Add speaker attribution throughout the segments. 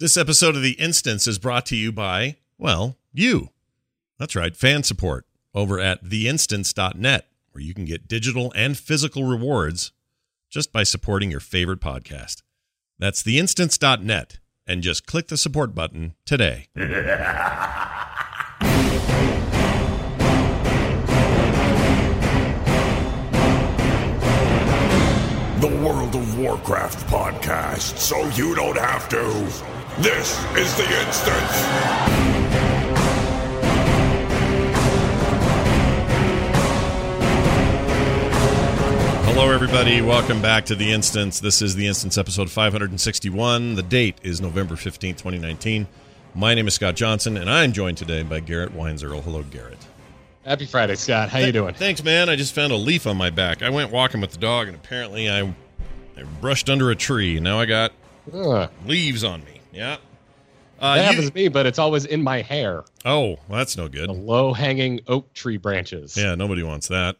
Speaker 1: This episode of The Instance is brought to you by, well, you. That's right, fan support over at theinstance.net, where you can get digital and physical rewards just by supporting your favorite podcast. That's theinstance.net, and just click the support button today.
Speaker 2: The World of Warcraft podcast, so you don't have to. This is the instance.
Speaker 1: Hello, everybody. Welcome back to The Instance. This is The Instance episode 561. The date is November 15th, 2019. My name is Scott Johnson, and I'm joined today by Garrett Weinzierl. Hello, Garrett.
Speaker 3: Happy Friday, Scott. How you doing?
Speaker 1: Thanks, man. I just found a leaf on my back. I went walking with the dog, and apparently I, I brushed under a tree. Now I got
Speaker 3: Ugh,
Speaker 1: leaves on me. Yeah. Uh,
Speaker 3: that
Speaker 1: you-
Speaker 3: happens to me, but it's always in my hair.
Speaker 1: oh, well, that's no good.
Speaker 3: The low-hanging oak tree branches.
Speaker 1: Yeah, nobody wants that.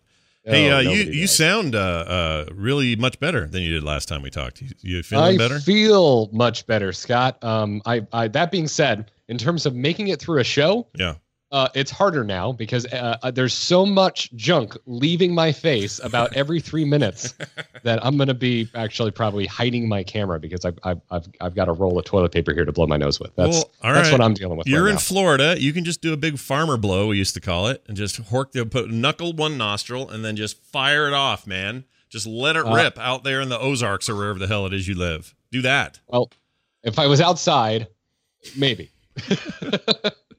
Speaker 3: Oh,
Speaker 1: hey, uh, you
Speaker 3: nobody
Speaker 1: you sound uh, uh, really much better than you did last time we talked. You, you feeling
Speaker 3: I
Speaker 1: better?
Speaker 3: feel much better, Scott. Um, I, I that being said, in terms of making it through a show,
Speaker 1: yeah.
Speaker 3: Uh, it's harder now because uh, uh, there's so much junk leaving my face about every three minutes that I'm going to be actually probably hiding my camera because I've, I've, I've, I've got a roll of toilet paper here to blow my nose with. That's,
Speaker 1: Well, all
Speaker 3: that's
Speaker 1: right.
Speaker 3: what I'm dealing with.
Speaker 1: You're
Speaker 3: right
Speaker 1: in
Speaker 3: now.
Speaker 1: Florida. You can just do a big farmer blow, we used to call it, and just hork the put knuckle one nostril and then just fire it off, man. Just let it
Speaker 3: Uh,
Speaker 1: rip out there in the Ozarks or wherever the hell it is you live. Do that.
Speaker 3: Well, if I was outside, maybe.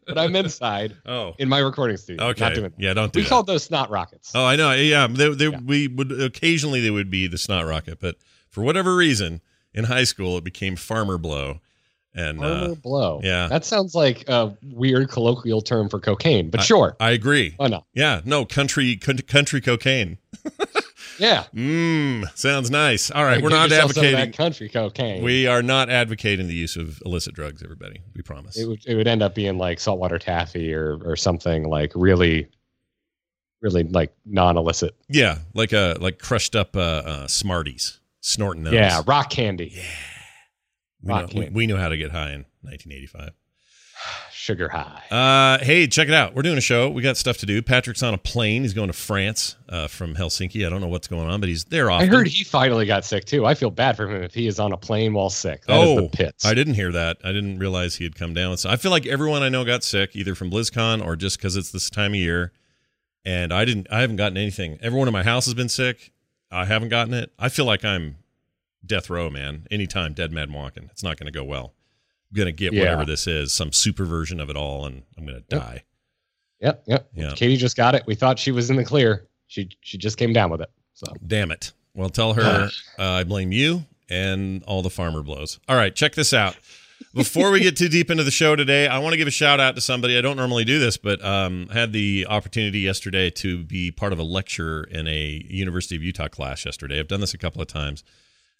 Speaker 3: but I'm inside
Speaker 1: Oh.
Speaker 3: in my recording studio.
Speaker 1: Okay.
Speaker 3: Not doing that.
Speaker 1: Yeah, don't do
Speaker 3: We
Speaker 1: that.
Speaker 3: called those snot rockets.
Speaker 1: Oh, I know. Yeah, they, they,
Speaker 3: Yeah.
Speaker 1: we would occasionally they would be the snot rocket, but for whatever reason in high school it became farmer blow, and
Speaker 3: Farmer
Speaker 1: uh,
Speaker 3: blow.
Speaker 1: yeah.
Speaker 3: That sounds like a weird colloquial term for cocaine, but sure.
Speaker 1: I agree.
Speaker 3: Why not?
Speaker 1: Yeah, no country country, country cocaine.
Speaker 3: Yeah.
Speaker 1: Mmm, sounds nice. All right,
Speaker 3: Like,
Speaker 1: we're not
Speaker 3: yourself some of
Speaker 1: advocating.
Speaker 3: that country cocaine.
Speaker 1: We are not advocating the use of illicit drugs. Everybody, we promise.
Speaker 3: it would it would end up being like saltwater taffy or or something like really, really like non illicit.
Speaker 1: yeah, like a like crushed up uh, uh, Smarties, snorting those.
Speaker 3: Yeah, rock candy,
Speaker 1: we know,
Speaker 3: rock
Speaker 1: we,
Speaker 3: candy.
Speaker 1: we knew how to get high in 1985.
Speaker 3: Sugar high.
Speaker 1: Uh, hey, check it out. We're doing a show. We got stuff to do. Patrick's on a plane. He's going to France uh, from Helsinki. I don't know what's going on, but he's there Often.
Speaker 3: I heard he finally got sick too. I feel bad for him if he is on a plane while sick. That is
Speaker 1: oh,
Speaker 3: the pits.
Speaker 1: I didn't hear that. I didn't realize he had come down. So I feel like everyone I know got sick, either from BlizzCon or just because it's this time of year. And I didn't. I haven't gotten anything. Everyone in my house has been sick. I haven't gotten it. I feel like I'm death row, man. Anytime, dead man walking. It's not going to go well. To get
Speaker 3: Yeah.
Speaker 1: whatever this is, some super version of it all, and I'm going to die.
Speaker 3: Yep, yep.
Speaker 1: Yeah.
Speaker 3: Katie just got it. We thought she was in the clear. She she just came down with it. So
Speaker 1: Damn it. Well, tell her uh, I blame you and all the farmer blows. All right, check this out. Before we get too deep into the show today, I want to give a shout out to somebody. I don't normally do this, but um, had the opportunity yesterday to be part of a lecture in a University of Utah class yesterday. I've done this a couple of times.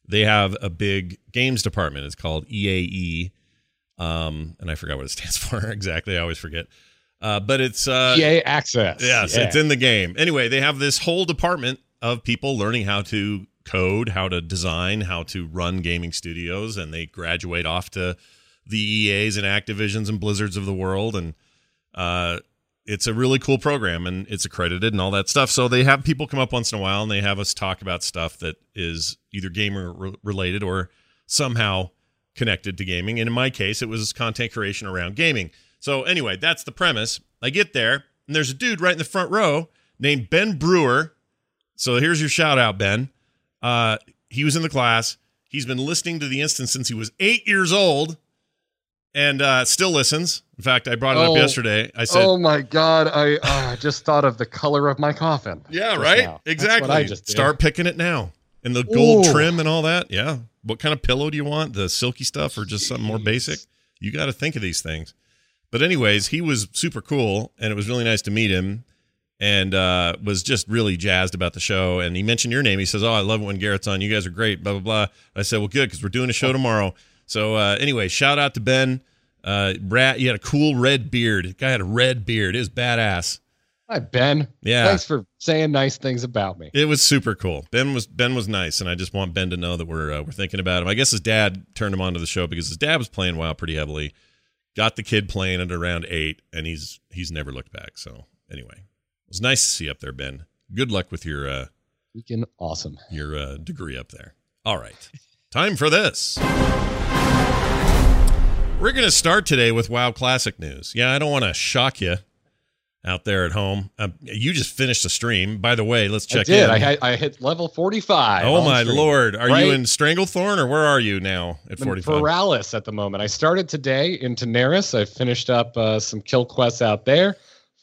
Speaker 1: They have a big games department. It's called EAE, um, and I forgot what it stands for exactly. I always forget. Uh, but it's uh,
Speaker 3: EA access.
Speaker 1: Yes,
Speaker 3: Yeah.
Speaker 1: it's in the game. Anyway, they have this whole department of people learning how to code, how to design, how to run gaming studios, and they graduate off to the EAs and Activisions and Blizzards of the world, and uh, it's a really cool program, and it's accredited and all that stuff. So they have people come up once in a while, and they have us talk about stuff that is either gamer re- related or somehow connected to gaming. And in my case, it was content creation around gaming. So anyway, that's the premise. I get there, and there's a dude right in the front row named Ben Brewer. So here's your shout out, Ben. Uh, he was in the class. He's been listening to the instance since he was eight years old, and uh, still listens. In fact, I brought it
Speaker 3: Oh.
Speaker 1: up yesterday. I said,
Speaker 3: oh my god! I uh, just thought of the color of my coffin.
Speaker 1: "Yeah, right,
Speaker 3: now.
Speaker 1: Exactly." Start picking it now, and the gold
Speaker 3: Ooh.
Speaker 1: trim and all that. Yeah. What kind of pillow do you want? The silky stuff or just something more basic? You got to think of these things. But anyways, he was super cool, and it was really nice to meet him, and uh, was just really jazzed about the show. And he mentioned your name. He says, "Oh, I love it when Garrett's on. You guys are great." Blah blah blah. I said, "Well, good, because we're doing a show tomorrow." So uh, anyway, shout out to Ben. Uh, Rat, you had a cool red beard. Guy had a red beard. It was badass.
Speaker 3: Hi, Ben.
Speaker 1: Yeah.
Speaker 3: Thanks for saying nice things about me.
Speaker 1: It was super cool. Ben was Ben was nice, and I just want Ben to know that we're uh, we're thinking about him. I guess his dad turned him onto the show because his dad was playing WoW pretty heavily. Got the kid playing at around eight, and he's he's never looked back. So anyway, it was nice to see you up there, Ben. Good luck with your uh,
Speaker 3: Freaking awesome.
Speaker 1: your uh, degree up there. All right, time for this. We're going to start today with WoW Classic news. Yeah, I don't want to shock you out there at home. Um, you just finished a stream. By the way, let's check
Speaker 3: I did.
Speaker 1: in.
Speaker 3: I, had- I hit level 45.
Speaker 1: oh my
Speaker 3: stream.
Speaker 1: lord, are
Speaker 3: Right?
Speaker 1: you in Stranglethorn or where are you now at 45?
Speaker 3: Feralas at the moment. I started today in Tanaris. I finished up uh, some kill quests out there,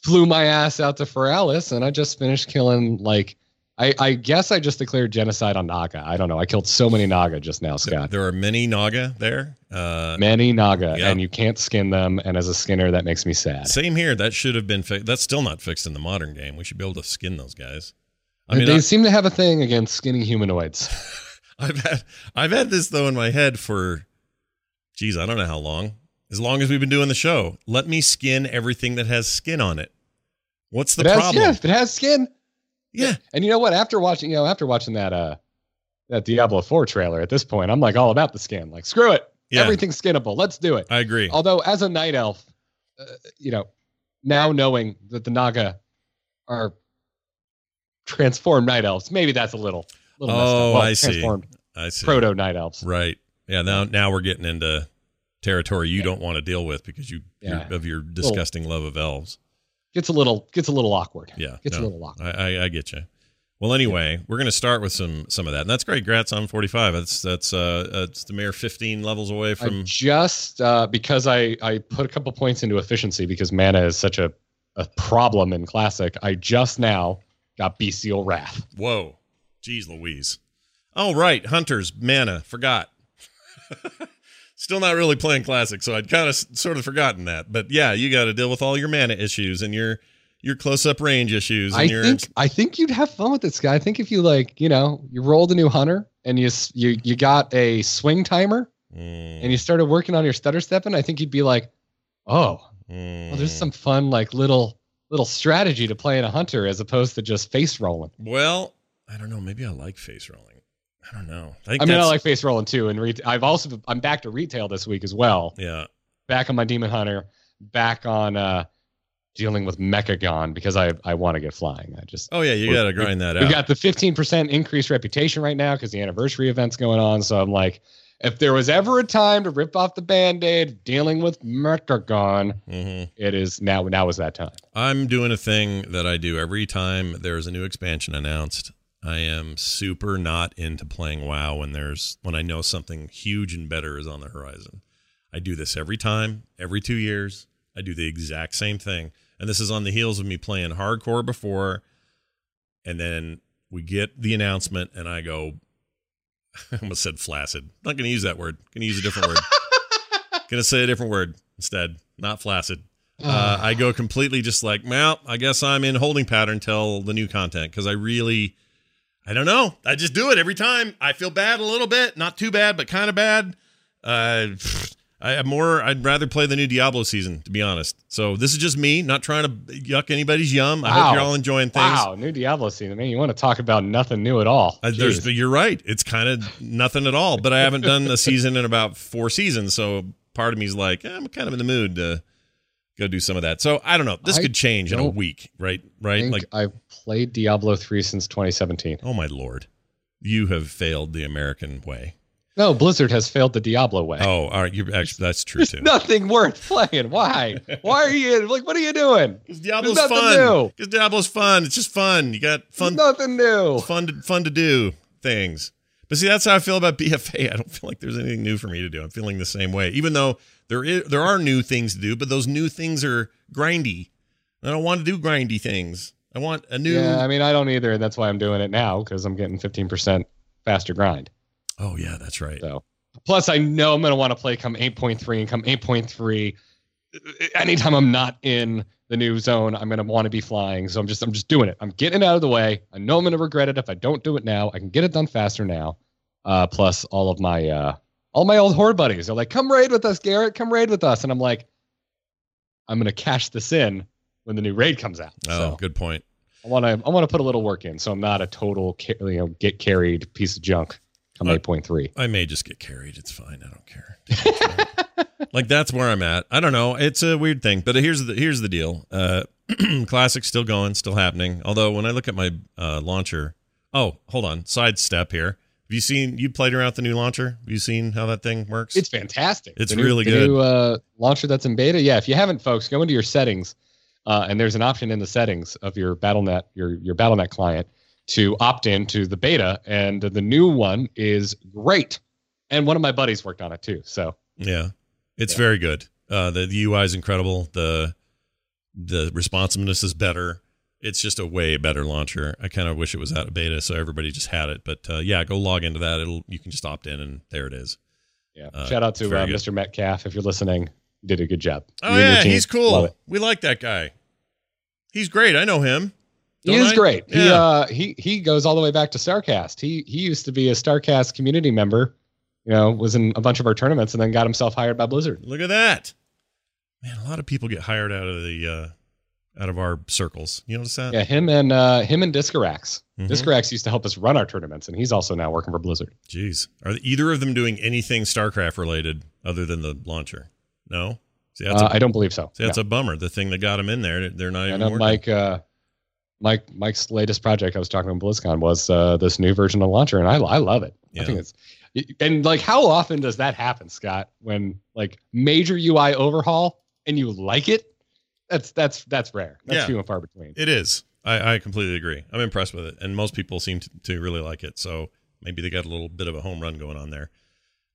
Speaker 3: flew my ass out to Feralas, and I just finished killing like I, I guess I just declared genocide on Naga. I don't know. I killed so many Naga just now, Scott.
Speaker 1: There are many Naga there. Uh,
Speaker 3: Many Naga,
Speaker 1: Yeah.
Speaker 3: and you can't skin them. And as a skinner, that makes me sad.
Speaker 1: same here. That should have been fixed. That's still not fixed in the modern game. We should be able to skin those guys. I mean,
Speaker 3: they
Speaker 1: I,
Speaker 3: seem to have a thing against skinning humanoids.
Speaker 1: I've had I've had this though in my head for, geez, I don't know how long. As long as we've been doing the show, let me skin everything that has skin on it. What's the
Speaker 3: it has-
Speaker 1: problem?
Speaker 3: yeah, if it has skin.
Speaker 1: Yeah.
Speaker 3: And you know what? After watching, you know, after watching that uh that Diablo 4 trailer, at this point, I'm like all about the skin. Like, screw it.
Speaker 1: Yeah.
Speaker 3: Everything's skinnable. Let's do it.
Speaker 1: I agree.
Speaker 3: Although, as a night elf, uh, you know, now knowing that the Naga are transformed night elves, maybe that's a little, little
Speaker 1: Oh,
Speaker 3: up. Well,
Speaker 1: I see. I see.
Speaker 3: proto night elves.
Speaker 1: Right. Yeah. Now, now we're getting into territory you don't want to deal with because you
Speaker 3: Yeah.
Speaker 1: of your disgusting love of elves.
Speaker 3: Gets a little, gets a little awkward.
Speaker 1: Yeah.
Speaker 3: Gets
Speaker 1: no,
Speaker 3: a little awkward.
Speaker 1: I, I, I get you. Well, anyway, we're going to start with some some of that, and that's great. Grats on forty five. That's that's uh, it's the mayor fifteen levels away
Speaker 3: I
Speaker 1: from.
Speaker 3: just uh, because I I put a couple points into efficiency because mana is such a a problem in classic. I just now got bestial wrath.
Speaker 1: Whoa, jeez, Louise. Oh right, hunters mana. Forgot. Still not really playing classic, so I'd kind of sort of forgotten that. But yeah, you got to deal with all your mana issues and your your close up range issues and
Speaker 3: I
Speaker 1: your
Speaker 3: think I think you'd have fun with this guy. I think if you like, you know, you rolled a new hunter and you you you got a swing timer
Speaker 1: Mm,
Speaker 3: and you started working on your stutter stepping, I think you'd be like, oh,
Speaker 1: mm.
Speaker 3: well, there's some fun like little little strategy to playing a hunter as opposed to just face rolling.
Speaker 1: Well, I don't know. Maybe I like face rolling. I don't know. I, think
Speaker 3: I mean, I like face rolling too, and re- I've also I'm back to retail this week as well.
Speaker 1: Yeah.
Speaker 3: Back on my demon hunter, back on uh dealing with Mechagon because I I want to get flying. I just
Speaker 1: Oh yeah, you got to grind that
Speaker 3: we
Speaker 1: out.
Speaker 3: We got the 15% increased reputation right now because the anniversary event's going on. So I'm like, if there was ever a time to rip off the band-aid dealing with Mechagon,
Speaker 1: hmm
Speaker 3: it is now. Now is that time.
Speaker 1: I'm doing a thing that I do every time there's a new expansion announced. I am super not into playing WoW when there's when I know something huge and better is on the horizon. I do this every time, every two years. I do the exact same thing, and this is on the heels of me playing hardcore before, and then we get the announcement, and I go. I almost said flaccid. Not going to use that word. Going to use a different word. going to say a different word instead. Not flaccid uh, I go completely just like, well, I guess I'm in holding pattern till the new content because I really, I don't know. I just do it every time. I feel bad a little bit, not too bad, but kind of bad. Uh, I have more. I'd rather play the new Diablo season, to be honest. So this is just me, not trying to yuck anybody's yum. I hope you're all enjoying things.
Speaker 3: Wow, new Diablo season. Man, you want to talk about nothing new at all?
Speaker 1: Uh, you're right. It's kind of nothing at all. But I haven't done a season in about four seasons, so part of me is like, eh, I'm kind of in the mood to go do some of that. So I don't know. This
Speaker 3: I
Speaker 1: could change in a week, right? Right? Like,
Speaker 3: I've played Diablo 3 since 2017.
Speaker 1: oh my lord, you have failed the American way.
Speaker 3: No, Blizzard has failed the Diablo way.
Speaker 1: Oh, all right. You're actually that's true
Speaker 3: There's
Speaker 1: too.
Speaker 3: nothing worth playing. Why? Why are you like? What are you doing?
Speaker 1: Because Diablo's fun. Because Diablo's fun. It's just fun. You got fun,
Speaker 3: nothing new.
Speaker 1: fun, to, fun to do things. But see, that's how I feel about BFA. I don't feel like there's anything new for me to do. I'm feeling the same way, even though there is there are new things to do, but those new things are grindy. I don't want to do grindy things. I want a new.
Speaker 3: Yeah, I mean, I don't either, that's why I'm doing it now because I'm getting 15% faster grind.
Speaker 1: oh yeah, that's right.
Speaker 3: So plus, I know I'm going to want to play come 8.3 and come 8.3. Anytime I'm not in the new zone, I'm going to want to be flying. So I'm just I'm just doing it. I'm getting it out of the way. I know I'm going to regret it if I don't do it now. I can get it done faster now. Uh, plus, all of my uh, all my old horde buddies are like, "Come raid with us, Garrett. Come raid with us." And I'm like, I'm going to cash this in when the new raid comes out.
Speaker 1: Oh,
Speaker 3: so
Speaker 1: good point.
Speaker 3: I want to I want to put a little work in, so I'm not a total you know get carried piece of junk. Come
Speaker 1: Uh,
Speaker 3: 8.3.
Speaker 1: I may just get carried. It's fine. I don't care. like that's where I'm at. I don't know. It's a weird thing, but here's the here's the deal. Uh, Classic's still going, still happening. Although when I look at my uh, launcher, oh, hold on, sidestep here. Have you seen? You played around with the new launcher? Have you seen how that thing works?
Speaker 3: It's fantastic.
Speaker 1: It's
Speaker 3: The new-
Speaker 1: really
Speaker 3: the
Speaker 1: good.
Speaker 3: New uh, launcher that's in beta. Yeah, if you haven't, folks, go into your settings, uh, and there's an option in the settings of your BattleNet your your BattleNet client to opt in to the beta, and the new one is great. And one of my buddies worked on it too. So
Speaker 1: Yeah, it's
Speaker 3: Yeah.
Speaker 1: very good. Uh, the, the UI is incredible. the The responsiveness is better. It's just a way better launcher. I kind of wish it was out of beta, so everybody just had it. But uh, yeah, go log into that. It'll you can just opt in, and there it is.
Speaker 3: yeah,
Speaker 1: Uh,
Speaker 3: shout out to uh. Mr. Metcalf if you're listening. You did a good job.
Speaker 1: Oh
Speaker 3: You
Speaker 1: yeah, he's cool. We like that guy. He's great. I know him.
Speaker 3: He
Speaker 1: Don't
Speaker 3: is
Speaker 1: I?
Speaker 3: great. He
Speaker 1: Yeah.
Speaker 3: uh he he goes all the way back to Starcast. He he used to be a Starcast community member. You know, was in a bunch of our tournaments and then got himself hired by Blizzard.
Speaker 1: Look at that. Man, a lot of people get hired out of the uh, out of our circles. You notice that?
Speaker 3: Yeah, him and uh him and Discarax.
Speaker 1: Mhm.
Speaker 3: Discarax used to help us run our tournaments, and he's also now working for Blizzard.
Speaker 1: Jeez, are either of them doing anything StarCraft related other than the launcher? No. See, that's
Speaker 3: Uh,
Speaker 1: a
Speaker 3: I don't believe so.
Speaker 1: See, that's
Speaker 3: No.
Speaker 1: a bummer. The thing that got him in there, they're not
Speaker 3: I
Speaker 1: even
Speaker 3: know
Speaker 1: working.
Speaker 3: Mike. Uh, Mike Mike's latest project I was talking about BlizzCon was uh, this new version of launcher, and I I love it.
Speaker 1: Yeah.
Speaker 3: I think it's and like how often does that happen, Scott? When like major UI overhaul and you like it, that's that's that's rare. That's
Speaker 1: Yeah.
Speaker 3: few and far between.
Speaker 1: It is. I, I completely agree. I'm impressed with it, and most people seem to, to really like it. So maybe they got a little bit of a home run going on there.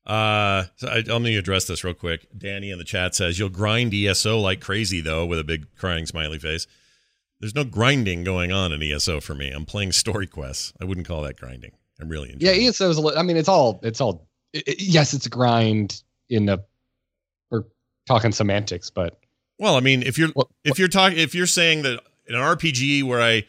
Speaker 1: Uh, so I, I'm going to address this real quick. Danny in the chat says you'll grind ESO like crazy though, with a big crying smiley face. There's no grinding going on in ESO for me. I'm playing story quests. I wouldn't call that grinding. I'm really
Speaker 3: Yeah,
Speaker 1: enjoying it.
Speaker 3: ESO is. A li- I mean, it's all. It's all. i i- yes, it's a grind in a. We're talking semantics, but
Speaker 1: Well, I mean, if you're
Speaker 3: What-
Speaker 1: if you're talking if you're saying that in an RPG where I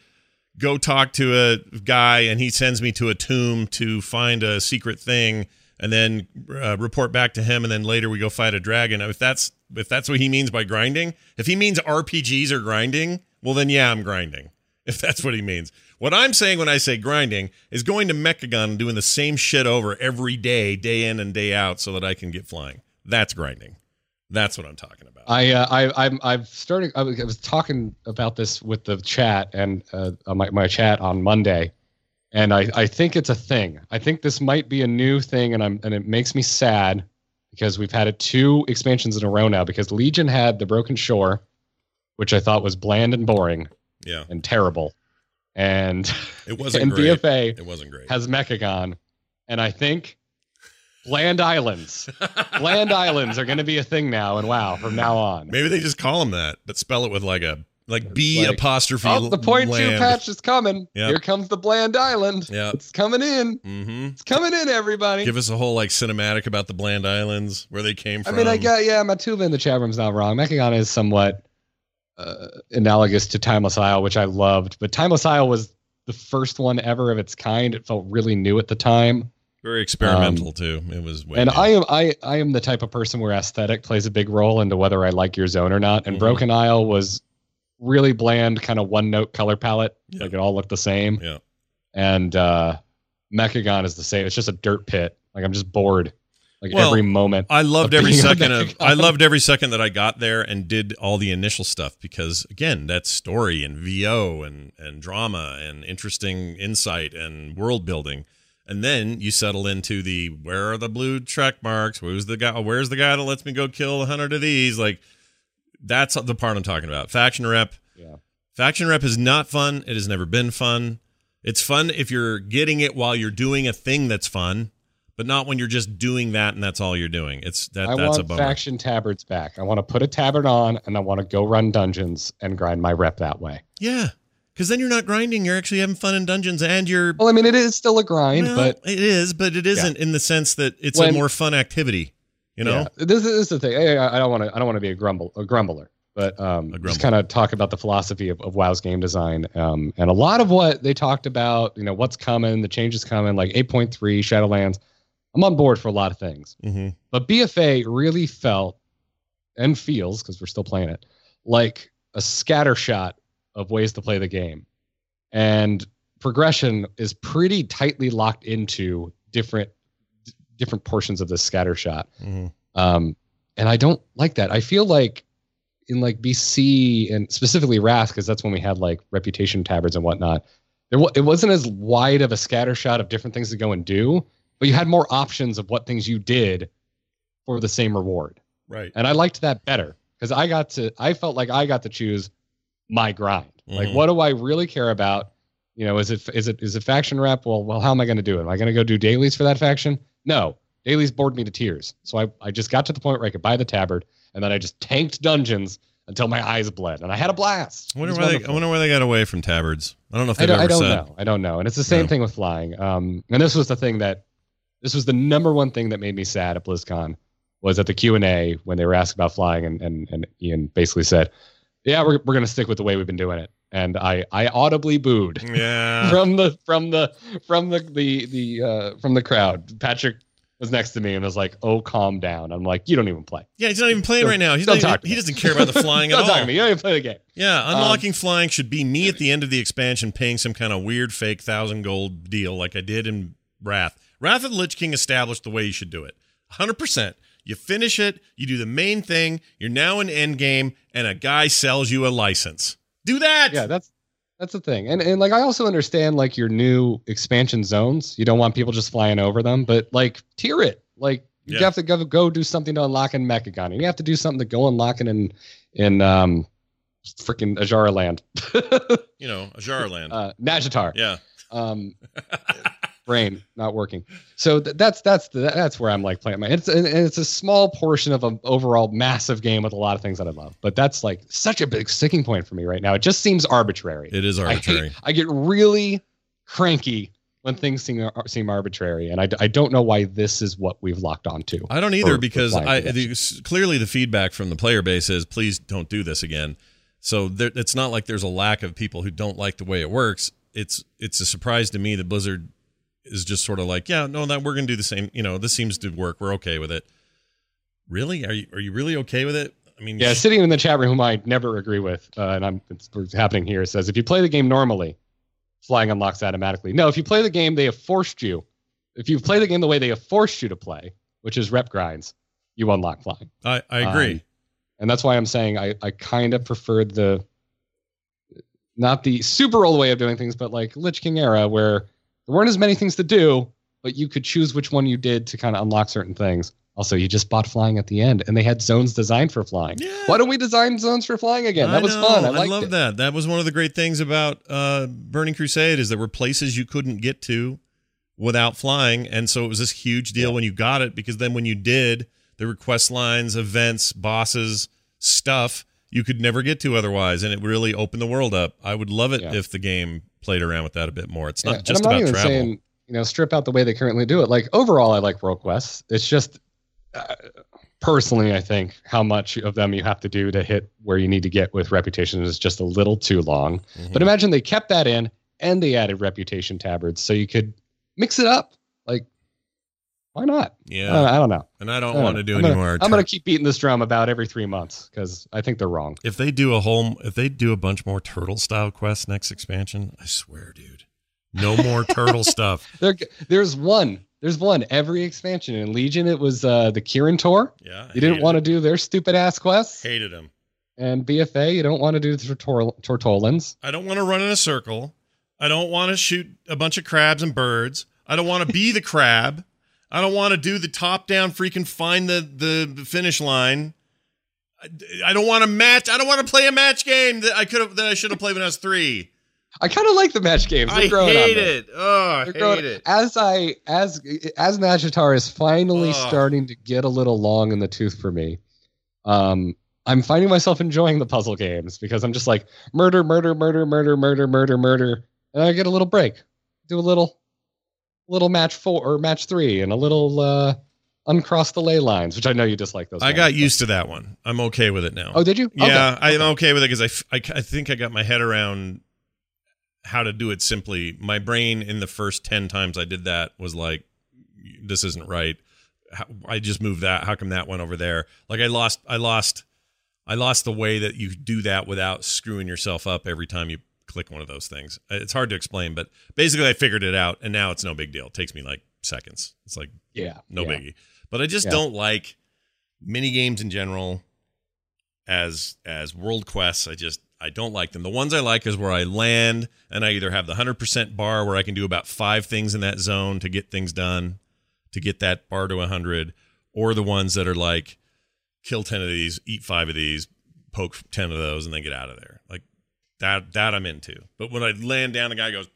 Speaker 1: go talk to a guy and he sends me to a tomb to find a secret thing and then uh, report back to him and then later we go fight a dragon. If that's if that's what he means by grinding, if he means RPGs are grinding, well then yeah, I'm grinding. If that's what he means. What I'm saying when I say grinding is going to Mechagon and doing the same shit over every day, day in and day out so that I can get flying. That's grinding. That's what I'm talking about.
Speaker 3: I, uh, I, I'm, I've started. I was, talking about this with the chat and uh, my, my chat on Monday, and I, I think it's a thing. I think this might be a new thing, and I'm, and it makes me sad because we've had it two expansions in a row now. Because Legion had the Broken Shore, which I thought was bland and boring
Speaker 1: yeah.
Speaker 3: and terrible, and
Speaker 1: It wasn't
Speaker 3: and
Speaker 1: great.
Speaker 3: BFA
Speaker 1: It wasn't great.
Speaker 3: has Mechagon, and I think Bland Islands, Bland Islands are going to be a thing now, and wow, from now on.
Speaker 1: Maybe they just call them that, but spell it with like a like B
Speaker 3: Like,
Speaker 1: apostrophe.
Speaker 3: Oh, the point two
Speaker 1: land.
Speaker 3: patch is coming.
Speaker 1: Yep.
Speaker 3: Here comes the Bland Island.
Speaker 1: Yeah,
Speaker 3: It's coming in.
Speaker 1: Mm-hmm.
Speaker 3: It's coming in, everybody.
Speaker 1: Give us a whole like cinematic about the Bland Islands, where they came from.
Speaker 3: I mean, I got yeah, Matuva in the chat room's not wrong. Mechagon is somewhat uh, analogous to Timeless Isle, which I loved, but Timeless Isle was the first one ever of its kind. It felt really new at the time.
Speaker 1: very experimental too. It was. Way
Speaker 3: and
Speaker 1: new.
Speaker 3: I am I I am the type of person where aesthetic plays a big role into whether I like your zone or not. And
Speaker 1: Mhm.
Speaker 3: Broken Isle was really bland, kind of one note color palette.
Speaker 1: Yeah.
Speaker 3: Like it all looked the same.
Speaker 1: Yeah.
Speaker 3: And uh Mechagon is the same. It's just a dirt pit. Like I'm just bored. Like
Speaker 1: Well,
Speaker 3: every moment.
Speaker 1: I loved every second of I loved every second that I got there and did all the initial stuff because again, that's story and VO and and drama and interesting insight and world building. And then you settle into the where are the blue track marks? Who's the guy where's the guy that lets me go kill a hundred of these? Like that's the part I'm talking about. Faction rep.
Speaker 3: Yeah.
Speaker 1: Faction rep is not fun. It has never been fun. It's fun if you're getting it while you're doing a thing that's fun, but not when you're just doing that and that's all you're doing. It's that
Speaker 3: I
Speaker 1: that's a
Speaker 3: want
Speaker 1: bummer.
Speaker 3: faction tabards back. I want to put a tabard on and I want to go run dungeons and grind my rep that way.
Speaker 1: Yeah. because then you're not grinding. You're actually having fun in dungeons, and you're.
Speaker 3: Well, I mean, it is still a grind,
Speaker 1: Well,
Speaker 3: but
Speaker 1: it is, but it isn't in the sense that it's a more fun activity. You know,
Speaker 3: Yeah, this, is- this is the thing. I, I- don't want to. I don't want to be a grumble a grumbler, but um,
Speaker 1: A
Speaker 3: just kind of talk about the philosophy of, of WoW's game design. Um, and a lot of what they talked about, you know, what's coming, the changes coming, like 8.3 Shadowlands. I'm on board for a lot of things,
Speaker 1: hmm
Speaker 3: but BFA really felt and feels because we're still playing it like a scatter shot of ways to play the game, and progression is pretty tightly locked into different different portions of this scatter shot
Speaker 1: hmm
Speaker 3: um, and I don't like that. I feel like in like BC and specifically Wrath, because that's when we had like reputation tabards and whatnot. There, wa- it wasn't as wide of a scatter shot of different things to go and do, but you had more options of what things you did for the same reward,
Speaker 1: right.
Speaker 3: and I liked that better because I got to. I felt like I got to choose my grind. Like,
Speaker 1: Mhm.
Speaker 3: what do I really care about? You know, is it is it is it faction rep? Well, well, how am I going to do it? Am I going to go do dailies for that faction? No, dailies bored me to tears. So I I just got to the point where I could buy the tabard, and then I just tanked dungeons until my eyes bled, and I had a blast.
Speaker 1: I wonder why they, I wonder why they got away from tabards. I don't know if
Speaker 3: I
Speaker 1: they've
Speaker 3: don't, I don't
Speaker 1: said.
Speaker 3: know. I don't know. And it's the same
Speaker 1: No.
Speaker 3: thing with flying. Um, and this was the thing that this was the number one thing that made me sad at BlizzCon was at the Q and A when they were asked about flying, and and, and Ian basically said, "Yeah, we're we're gonna stick with the way we've been doing it." And I I audibly booed
Speaker 1: Yeah.
Speaker 3: from the from the from the the the uh, from the crowd. Patrick was next to me and was like, "Oh, calm down." I'm like, "You don't even play.
Speaker 1: Yeah, he's not even playing
Speaker 3: Don't-
Speaker 1: right now. He's not even, he doesn't care about the flying at
Speaker 3: Don't talk
Speaker 1: all.
Speaker 3: to me. You don't even play the game."
Speaker 1: Yeah,
Speaker 3: Um,
Speaker 1: unlocking flying should be me at the end of the expansion paying some kind of weird fake thousand gold deal like I did in Wrath. Wrath of the Lich King established the way you should do it. 100%. You finish it, you do the main thing, you're now in endgame, and a guy sells you a license. Do that!
Speaker 3: yeah that's that's the thing and and like i also understand like your new expansion zones you don't want people just flying over them but like tier it like you
Speaker 1: Yeah.
Speaker 3: have to go go do something to unlock in mechagon and you have to do something to go unlock in in um freaking ajara land
Speaker 1: You know, Ajar land.
Speaker 3: uh Nazjatar
Speaker 1: yeah.
Speaker 3: um brain not working so th- that's that's the, that's where i'm like playing my it's and it's a small portion of an overall massive game with a lot of things that i love but that's like such a big sticking point for me right now it just seems arbitrary
Speaker 1: It is
Speaker 3: I, hate-
Speaker 1: arbitrary.
Speaker 3: I get really cranky when things seem seem arbitrary, and I, I don't know why this is what we've locked onto.
Speaker 1: I don't either
Speaker 3: for-
Speaker 1: because I the, clearly the feedback from the player base is please don't do this again. So there, it's not like there's a lack of people who don't like the way it works. It's it's a surprise to me that Blizzard is just sort of like, yeah, no, that we're gonna do the same. You know, this seems to work. We're okay with it. Really? Are you are you really okay with it? I mean,
Speaker 3: Yeah,
Speaker 1: sh-
Speaker 3: sitting in the chat room, whom I never agree with, uh, and I'm it's what's happening here says if you play the game normally, flying unlocks automatically. No, if you play the game they have forced you, if you play the game the way they have forced you to play, which is rep grinds, you unlock flying.
Speaker 1: I, I agree.
Speaker 3: Um, and that's why I'm saying I, I kind of preferred the not the super old way of doing things, but like Lich King era where there weren't as many things to do, but you could choose which one you did to kind of unlock certain things. Also, you just bought flying at the end, and they had zones designed for flying.
Speaker 1: Yeah.
Speaker 3: Why don't we design zones for flying again? That was
Speaker 1: know,
Speaker 3: fun. I,
Speaker 1: I love that. That was one of the great things about uh, Burning Crusade is there were places you couldn't get to without flying, and so it was this huge deal
Speaker 3: Yeah.
Speaker 1: when you got it because then when you did, the were quest lines, events, bosses, stuff you could never get to otherwise, and it really opened the world up. I would love it
Speaker 3: Yeah.
Speaker 1: if the game played around with that a bit more. It's not
Speaker 3: and
Speaker 1: just
Speaker 3: I'm not
Speaker 1: about travel.
Speaker 3: saying you know strip out the way they currently do it. Like overall, I like world quests. It's just uh, personally, I think how much of them you have to do to hit where you need to get with reputation is just a little too long.
Speaker 1: Mhm.
Speaker 3: But imagine they kept that in and they added reputation tabards so you could mix it up. Like, why not?
Speaker 1: yeah,
Speaker 3: Uh, I don't know.
Speaker 1: and I don't
Speaker 3: don't
Speaker 1: want to do
Speaker 3: I'm
Speaker 1: any
Speaker 3: gonna,
Speaker 1: more.
Speaker 3: I'm going to keep beating this drum about every three months because I think they're wrong.
Speaker 1: If they do a whole, if they do a bunch more turtle style quests next expansion, I swear, dude, no more turtle stuff.
Speaker 3: There, there's one. There's one every expansion. In Legion, it was uh, the Kirin Tor.
Speaker 1: Yeah,
Speaker 3: You didn't want to do their stupid ass quests.
Speaker 1: Hated them.
Speaker 3: And BFA, you don't want to do the Tortol- Tortolans.
Speaker 1: I don't want to run in a circle. I don't want to shoot a bunch of crabs and birds. I don't want to be the crab. I don't want to do the top down freaking find the the finish line. I, I don't want to match. I don't want to play a match game that I could have that I should have played when I was three.
Speaker 3: I kind of like the match games. They're
Speaker 1: I
Speaker 3: growing on
Speaker 1: hate
Speaker 3: me.
Speaker 1: it. Oh,
Speaker 3: They're
Speaker 1: hate it.
Speaker 3: As I as as Magitar is finally
Speaker 1: Ugh.
Speaker 3: starting to get a little long in the tooth for me. Um, I'm finding myself enjoying the puzzle games because I'm just like murder, murder, murder, murder, murder, murder, murder, and I get a little break, do a little, little match four or match three, and a little uh, uncross the ley lines, which I know you dislike those.
Speaker 1: I
Speaker 3: ones,
Speaker 1: got
Speaker 3: but-
Speaker 1: used to that one. I'm okay with it now.
Speaker 3: Oh, did you?
Speaker 1: Yeah,
Speaker 3: Okay.
Speaker 1: I'm okay with it because I I think I got my head around how to do it simply. My brain in the first 10 times I did that was like, this isn't right. How, I just moved that. How come that went over there? Like I lost, I lost, I lost the way that you do that without screwing yourself up every time you click one of those things. Uh, it's hard to explain, but basically I figured it out and now it's no big deal. It takes me like seconds. It's like
Speaker 3: Yeah.
Speaker 1: no
Speaker 3: yeah.
Speaker 1: biggie. But I just
Speaker 3: Yeah.
Speaker 1: don't like mini games in general as as world quests. I just I don't like them. The ones I like is where I land and I either have the 100% bar where I can do about 5 things in that zone to get things done, to get that bar to 100, or the ones that are like kill 10 of these, eat 5 of these, poke 10 of those and then get out of there. Like that that I'm into. But when I land down the guy goes,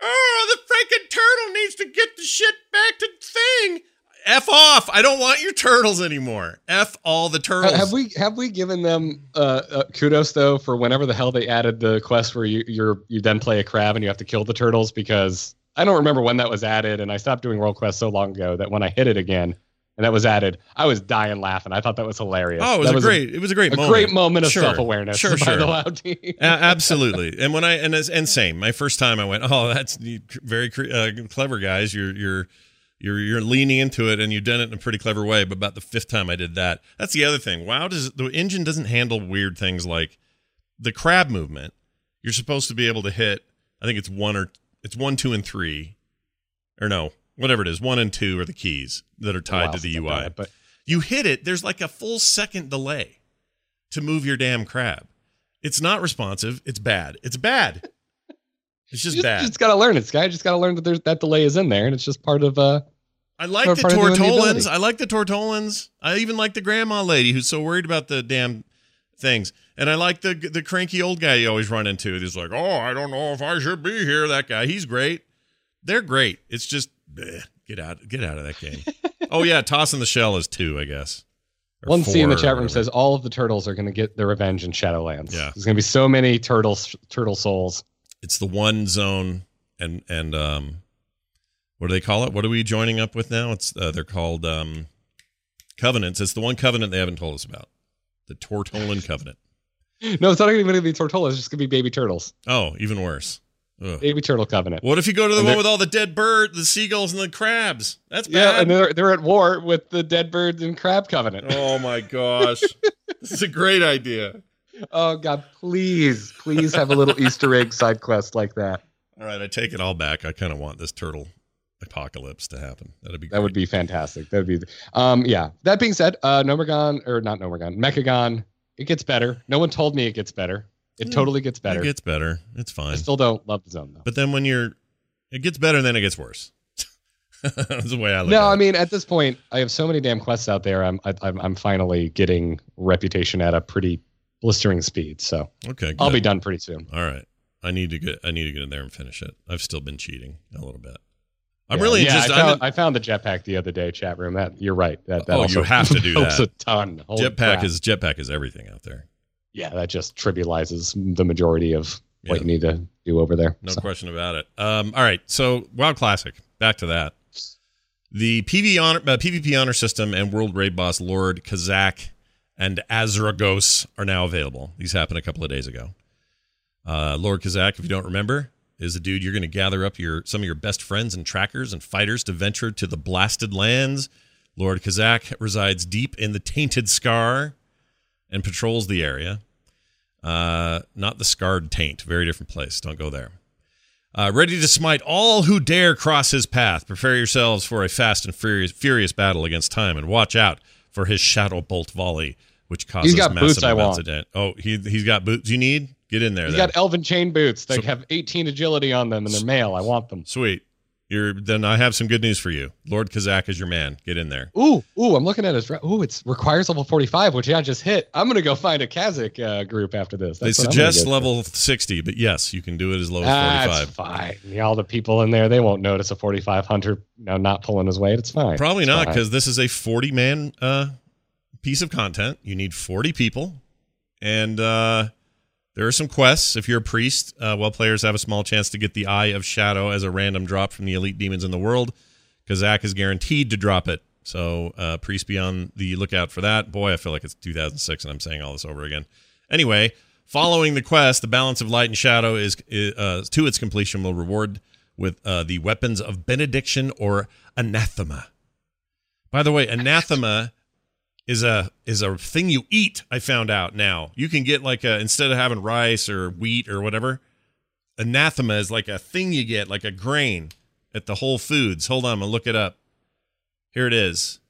Speaker 1: "Oh, the freaking turtle needs to get the shit back to thing." F off. I don't want your turtles anymore. F all the turtles.
Speaker 3: Ha- Have we have we given them uh, uh, kudos though for whenever the hell they added the quest where you you're you then play a crab and you have to kill the turtles because I don't remember when that was added and I stopped doing world quest so long ago that when I hit it again and that was added I was dying laughing I thought that was hilarious.
Speaker 1: Oh, it was
Speaker 3: that
Speaker 1: a great. it was a great
Speaker 3: a,
Speaker 1: moment.
Speaker 3: great moment of
Speaker 1: Sure.
Speaker 3: self awareness
Speaker 1: Sure,
Speaker 3: by
Speaker 1: sure.
Speaker 3: the WoW team.
Speaker 1: A- absolutely. And when I and as- and same. My first time, I went, "Oh, that's very cre- uh, clever, guys. You're you're you're you're leaning into it, and you've done it in a pretty clever way." But about the fifth time I did that, that's the other thing. Wow, does the engine doesn't handle weird things like the crab movement. You're supposed to be able to hit. I think it's one or it's one, two, and three, or no, whatever it is. One and two are the keys that are tied
Speaker 3: Wow,
Speaker 1: to the
Speaker 3: since I've done
Speaker 1: UI.
Speaker 3: it, but
Speaker 1: you hit it, there's like a full second delay to move your damn crab. It's not responsive. It's bad. It's bad. It's just
Speaker 3: you
Speaker 1: bad.
Speaker 3: just, just gotta learn it, Sky. Just gotta learn that there's that delay is in there and it's just part of uh
Speaker 1: I like the Tortolans. I like the Tortolans. I even like the grandma lady who's so worried about the damn things. And I like the the cranky old guy you always run into. He's like, "Oh, I don't know if I should be here." That guy, he's great. They're great. It's just bleh, get out, get out of that game. oh yeah, tossing the shell is two, I guess.
Speaker 3: One C in the chat room says all of the turtles are going to get their revenge in Shadowlands.
Speaker 1: Yeah.
Speaker 3: there's going to be so many turtles, turtle souls.
Speaker 1: it's the one zone and and um what do they call it what are we joining up with now it's uh, they're called um covenants it's the one covenant they haven't told us about the tortolan covenant
Speaker 3: No, it's not even going to be tortolas. It's just going to be baby turtles.
Speaker 1: oh even worse Ugh.
Speaker 3: Baby turtle covenant.
Speaker 1: what if you go to the
Speaker 3: And
Speaker 1: one with all the dead birds the seagulls and the crabs that's bad.
Speaker 3: Yeah, and they're they're at war with the dead birds and crab covenant.
Speaker 1: oh my gosh this is a great idea
Speaker 3: Oh God, please, please have a little Easter egg side quest like that.
Speaker 1: all right i take it all back i kind of want this turtle apocalypse to happen that'd be
Speaker 3: That would be fantastic. That would be, um, yeah. That being said, uh, Nomergon or not Nomergon, Mechagon, it gets better. No one told me it gets better. It
Speaker 1: Yeah,
Speaker 3: totally gets better.
Speaker 1: it gets better it's fine.
Speaker 3: I still don't love the zone though.
Speaker 1: But then when you're, it gets better, and then it gets worse. That's the way I look.
Speaker 3: No, I
Speaker 1: it.
Speaker 3: mean at this point, I have so many damn quests out there. I'm I, I'm I'm finally getting reputation at a pretty blistering speed. So
Speaker 1: okay,
Speaker 3: I'll be done pretty soon.
Speaker 1: All right, I need to get. I need to get in there and finish it. I've still been cheating a little bit. I'm
Speaker 3: Yeah,
Speaker 1: really
Speaker 3: yeah,
Speaker 1: interested.
Speaker 3: I found, I found the jetpack the other day, chat room. That you're right. That, that
Speaker 1: Oh,
Speaker 3: also
Speaker 1: you have to do
Speaker 3: helps
Speaker 1: that.
Speaker 3: a ton.
Speaker 1: Jetpack is jetpack is everything out there.
Speaker 3: Yeah, that just trivializes the majority of what
Speaker 1: Yeah.
Speaker 3: you need to do over there.
Speaker 1: No
Speaker 3: So,
Speaker 1: question about it. Um, all right, so WoW Classic. Back to that. The PV honor, uh, PvP honor system and World Raid boss Lord Kazzak and Azuregos are now available. These happened a couple of days ago. Uh, Lord Kazzak, if you don't remember, is a dude you're going to gather up your some of your best friends and trackers and fighters to venture to the blasted lands. Lord Kazzak resides deep in the Tainted Scar and patrols the area. Uh, not the Scarred Taint, very different place. Don't go there. Uh, ready to smite all who dare cross his path. Prepare yourselves for a fast and furious, furious battle against time, and watch out for his shadow bolt volley, which causes
Speaker 3: got
Speaker 1: massive
Speaker 3: boots I
Speaker 1: amounts
Speaker 3: want.
Speaker 1: of damage. Oh, he he's got boots. You need get in there.
Speaker 3: He's
Speaker 1: then.
Speaker 3: got elven chain boots. They
Speaker 1: So-
Speaker 3: have 18 agility on them, and they're male. I want them.
Speaker 1: Sweet. You're then. I have some good news for you. Lord Kazzak is your man. Get in there.
Speaker 3: Ooh, ooh! I'm looking at his. Ooh, it's requires level 45, which I just hit. I'm gonna go find a Kazzak uh, group after this.
Speaker 1: They
Speaker 3: That's what
Speaker 1: suggest level 60, but yes, you can do it as low as
Speaker 3: That's
Speaker 1: 45.
Speaker 3: fine. Yeah, All the people in there, they won't notice a 45 hunter you know, not pulling his weight. It's fine.
Speaker 1: Probably
Speaker 3: It's
Speaker 1: not because this is a 40 man uh, piece of content. You need 40 people, and uh, there are some quests. If you're a priest, uh, well, players have a small chance to get the Eye of Shadow as a random drop from the elite demons in the world. Kazzak is guaranteed to drop it. So, uh, priest be on the lookout for that. Boy, I feel like it's 2006 and I'm saying all this over again. Anyway, following the quest, the balance of light and shadow is uh, to its completion will reward with uh, the weapons of benediction or anathema. By the way, anathema is a is a thing you eat. I found out now. You can get like a instead of having rice or wheat or whatever, anathema is like a thing you get, like a grain at the Whole Foods. Hold on, I'm gonna look it up. Here it is.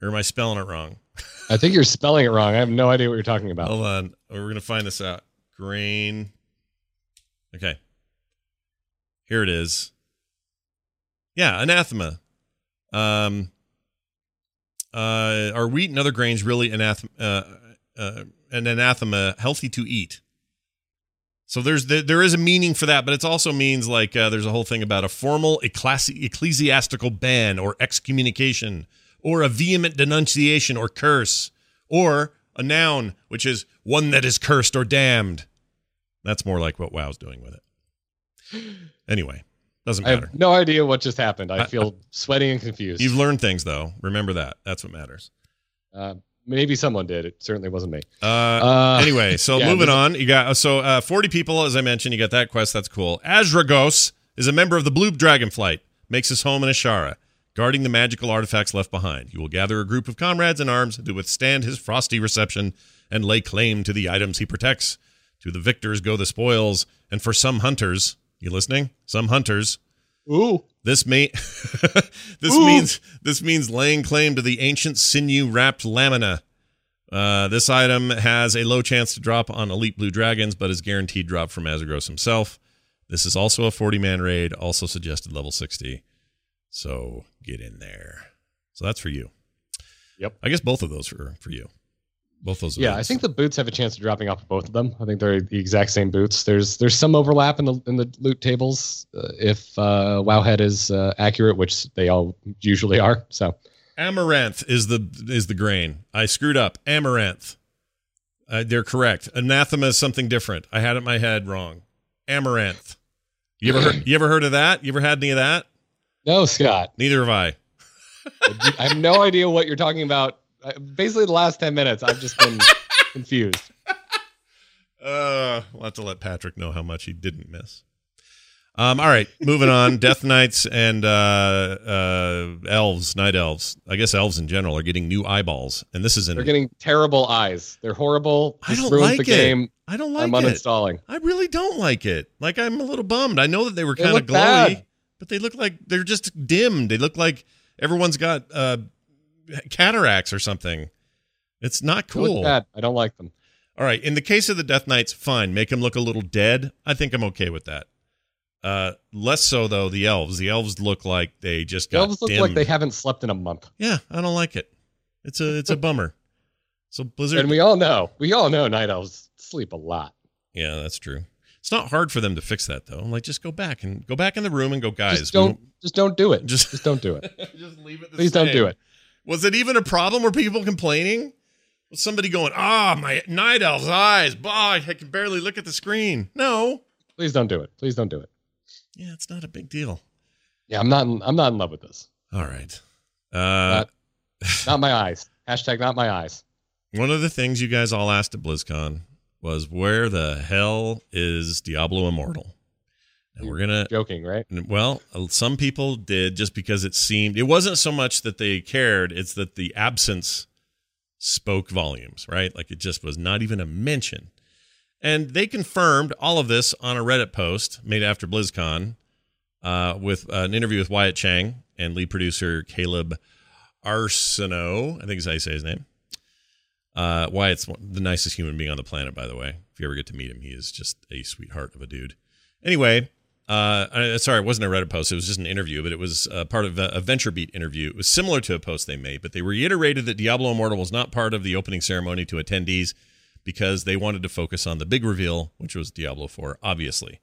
Speaker 1: Or am I spelling it wrong?
Speaker 3: I think you're spelling it wrong. I have no idea what you're talking about.
Speaker 1: Hold on. We're gonna find this out. Grain. Okay. Here it is. Yeah, anathema. Um, uh, are wheat and other grains really anathema, uh, uh, an anathema healthy to eat? So there's there, there is a meaning for that, but it also means like uh, there's a whole thing about a formal ecclesi- ecclesiastical ban or excommunication or a vehement denunciation or curse or a noun which is one that is cursed or damned. That's more like what WoW's doing with it. Anyway, doesn't
Speaker 3: I
Speaker 1: matter.
Speaker 3: have no idea what just happened. I
Speaker 1: I-
Speaker 3: feel sweaty and confused.
Speaker 1: You've learned things though. Remember that. That's what matters.
Speaker 3: Uh, maybe someone did. It certainly wasn't me.
Speaker 1: Uh,
Speaker 3: Uh,
Speaker 1: anyway, so
Speaker 3: yeah,
Speaker 1: moving on, you got so uh, 40 people, as I mentioned. You got that quest. That's cool. Azuregos is a member of the Blue Dragon Flight. Makes his home in Azshara, guarding the magical artifacts left behind. You will gather a group of comrades in arms to withstand his frosty reception and lay claim to the items he protects. To the victors go the spoils, and for some hunters, you listening? Some hunters,
Speaker 3: Ooh.
Speaker 1: this may this means this means laying claim to the ancient sinew wrapped lamina. Uh, this item has a low chance to drop on elite blue dragons, but is guaranteed drop from Azuregos himself. This is also a 40 man raid, also suggested level 60. So get in there. So that's for you.
Speaker 3: Yep.
Speaker 1: I guess both of those are for you. Both those.
Speaker 3: Yeah, I think the boots have a chance of dropping off of both of them. I think they're the exact same boots. There's there's some overlap in the in the loot tables uh, if uh, Wowhead is uh, accurate, which they all usually are. So
Speaker 1: Amaranth is the is the grain. I screwed up. Amaranth. Uh, they're correct. Anathema is something different. I had it in my head wrong. Amaranth. You ever heard, you ever heard of that? You ever had any of that?
Speaker 3: no, Scott,
Speaker 1: Neither have I.
Speaker 3: I have no idea what you're talking about. Basically, the last ten minutes, I've just been confused.
Speaker 1: Uh, we'll have to let Patrick know how much he didn't miss. Um, all right, moving on. Death Knights and uh, uh, elves, night elves. I guess elves in general are getting new eyeballs, and this is in.
Speaker 3: They're getting terrible eyes. They're horrible.
Speaker 1: I don't
Speaker 3: ruins
Speaker 1: like
Speaker 3: the
Speaker 1: it.
Speaker 3: game.
Speaker 1: I don't like
Speaker 3: I'm
Speaker 1: it.
Speaker 3: uninstalling.
Speaker 1: I really don't like it. Like I'm a little bummed. I know that they were kind of glowy,
Speaker 3: bad.
Speaker 1: but they look like they're just dimmed. They look like everyone's got uh, cataracts or something. It's not cool.
Speaker 3: I don't like them.
Speaker 1: All right, in the case of the Death Knights, fine, make them look a little dead. I think I'm okay with that. Uh, less so though the elves. The elves look like they just
Speaker 3: The
Speaker 1: got
Speaker 3: elves look
Speaker 1: dimmed.
Speaker 3: like they haven't slept in a month.
Speaker 1: yeah, I don't like it. It's a it's a bummer. So Blizzard,
Speaker 3: And we all know, we all know night elves sleep a lot.
Speaker 1: yeah, that's true. It's not hard for them to fix that though. I'm like, just go back and go back in the room and go, guys.
Speaker 3: just
Speaker 1: we
Speaker 3: don't, just don't do it.
Speaker 1: Just-
Speaker 3: Just, don't do it.
Speaker 1: just leave it. The
Speaker 3: Please don't do it.
Speaker 1: Was it even a problem? Were people complaining? Was somebody going, "Ah, my night elf's eyes, bah, I can barely look at the screen"? No.
Speaker 3: Please don't do it. Please don't do it.
Speaker 1: Yeah, it's not a big deal.
Speaker 3: Yeah, I'm not. In, I'm not in love with this.
Speaker 1: All right. Uh,
Speaker 3: Not my eyes. Hashtag not my eyes.
Speaker 1: one of the things you guys all asked at BlizzCon was where the hell is Diablo Immortal? And we're gonna
Speaker 3: Joking, right?
Speaker 1: Well, some people did just because it seemed it wasn't so much that they cared, it's that the absence spoke volumes, right? Like it just was not even a mention. And they confirmed all of this on a Reddit post made after BlizzCon uh, with an interview with Wyatt Chang and lead producer Caleb Arseneaux. I think is how you say his name. Uh, Wyatt's the nicest human being on the planet, by the way. If you ever get to meet him, he is just a sweetheart of a dude. Anyway, uh, sorry, it wasn't a Reddit post. It was just an interview, but it was uh, part of a, a VentureBeat interview. It was similar to a post they made, but they reiterated that Diablo Immortal was not part of the opening ceremony to attendees because they wanted to focus on the big reveal, which was Diablo 4, obviously.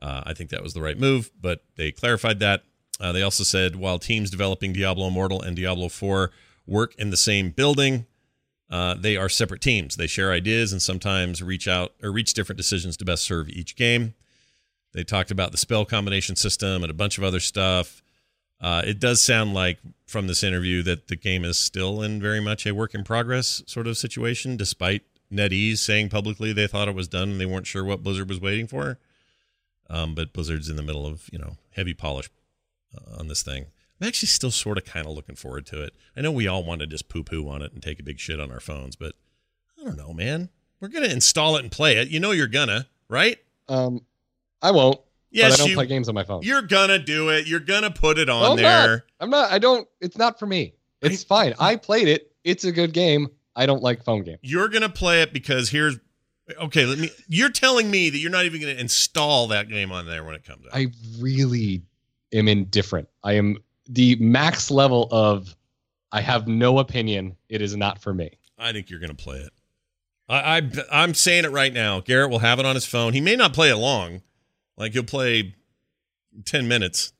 Speaker 1: Uh, I think that was the right move, but they clarified that. Uh, they also said while teams developing Diablo Immortal and Diablo 4 work in the same building. Uh, they are separate teams. They share ideas and sometimes reach out or reach different decisions to best serve each game. They talked about the spell combination system and a bunch of other stuff. Uh, it does sound like from this interview that the game is still in very much a work in progress sort of situation, despite NetEase saying publicly they thought it was done and they weren't sure what Blizzard was waiting for. Um, but Blizzard's in the middle of you know heavy polish uh, on this thing. I'm actually still sort of kind of looking forward to it. I know we all want to just poo poo on it and take a big shit on our phones, but I don't know, man. We're gonna install it and play it. You know you're gonna, right?
Speaker 3: Um, I won't.
Speaker 1: Yes,
Speaker 3: I don't
Speaker 1: you,
Speaker 3: play games on my phone.
Speaker 1: You're gonna do it. You're gonna put it on
Speaker 3: I'm
Speaker 1: there.
Speaker 3: Not. I'm not. I don't. It's not for me. It's fine. I played it. It's a good game. I don't like phone games.
Speaker 1: You're gonna play it because here's okay. Let me. You're telling me that you're not even gonna install that game on there when it comes out.
Speaker 3: I really am indifferent. I am the max level of I have no opinion. It is not for me.
Speaker 1: I think you're going to play it. I, I I'm saying it right now. Garrett will have it on his phone. He may not play it long, like he'll play ten minutes.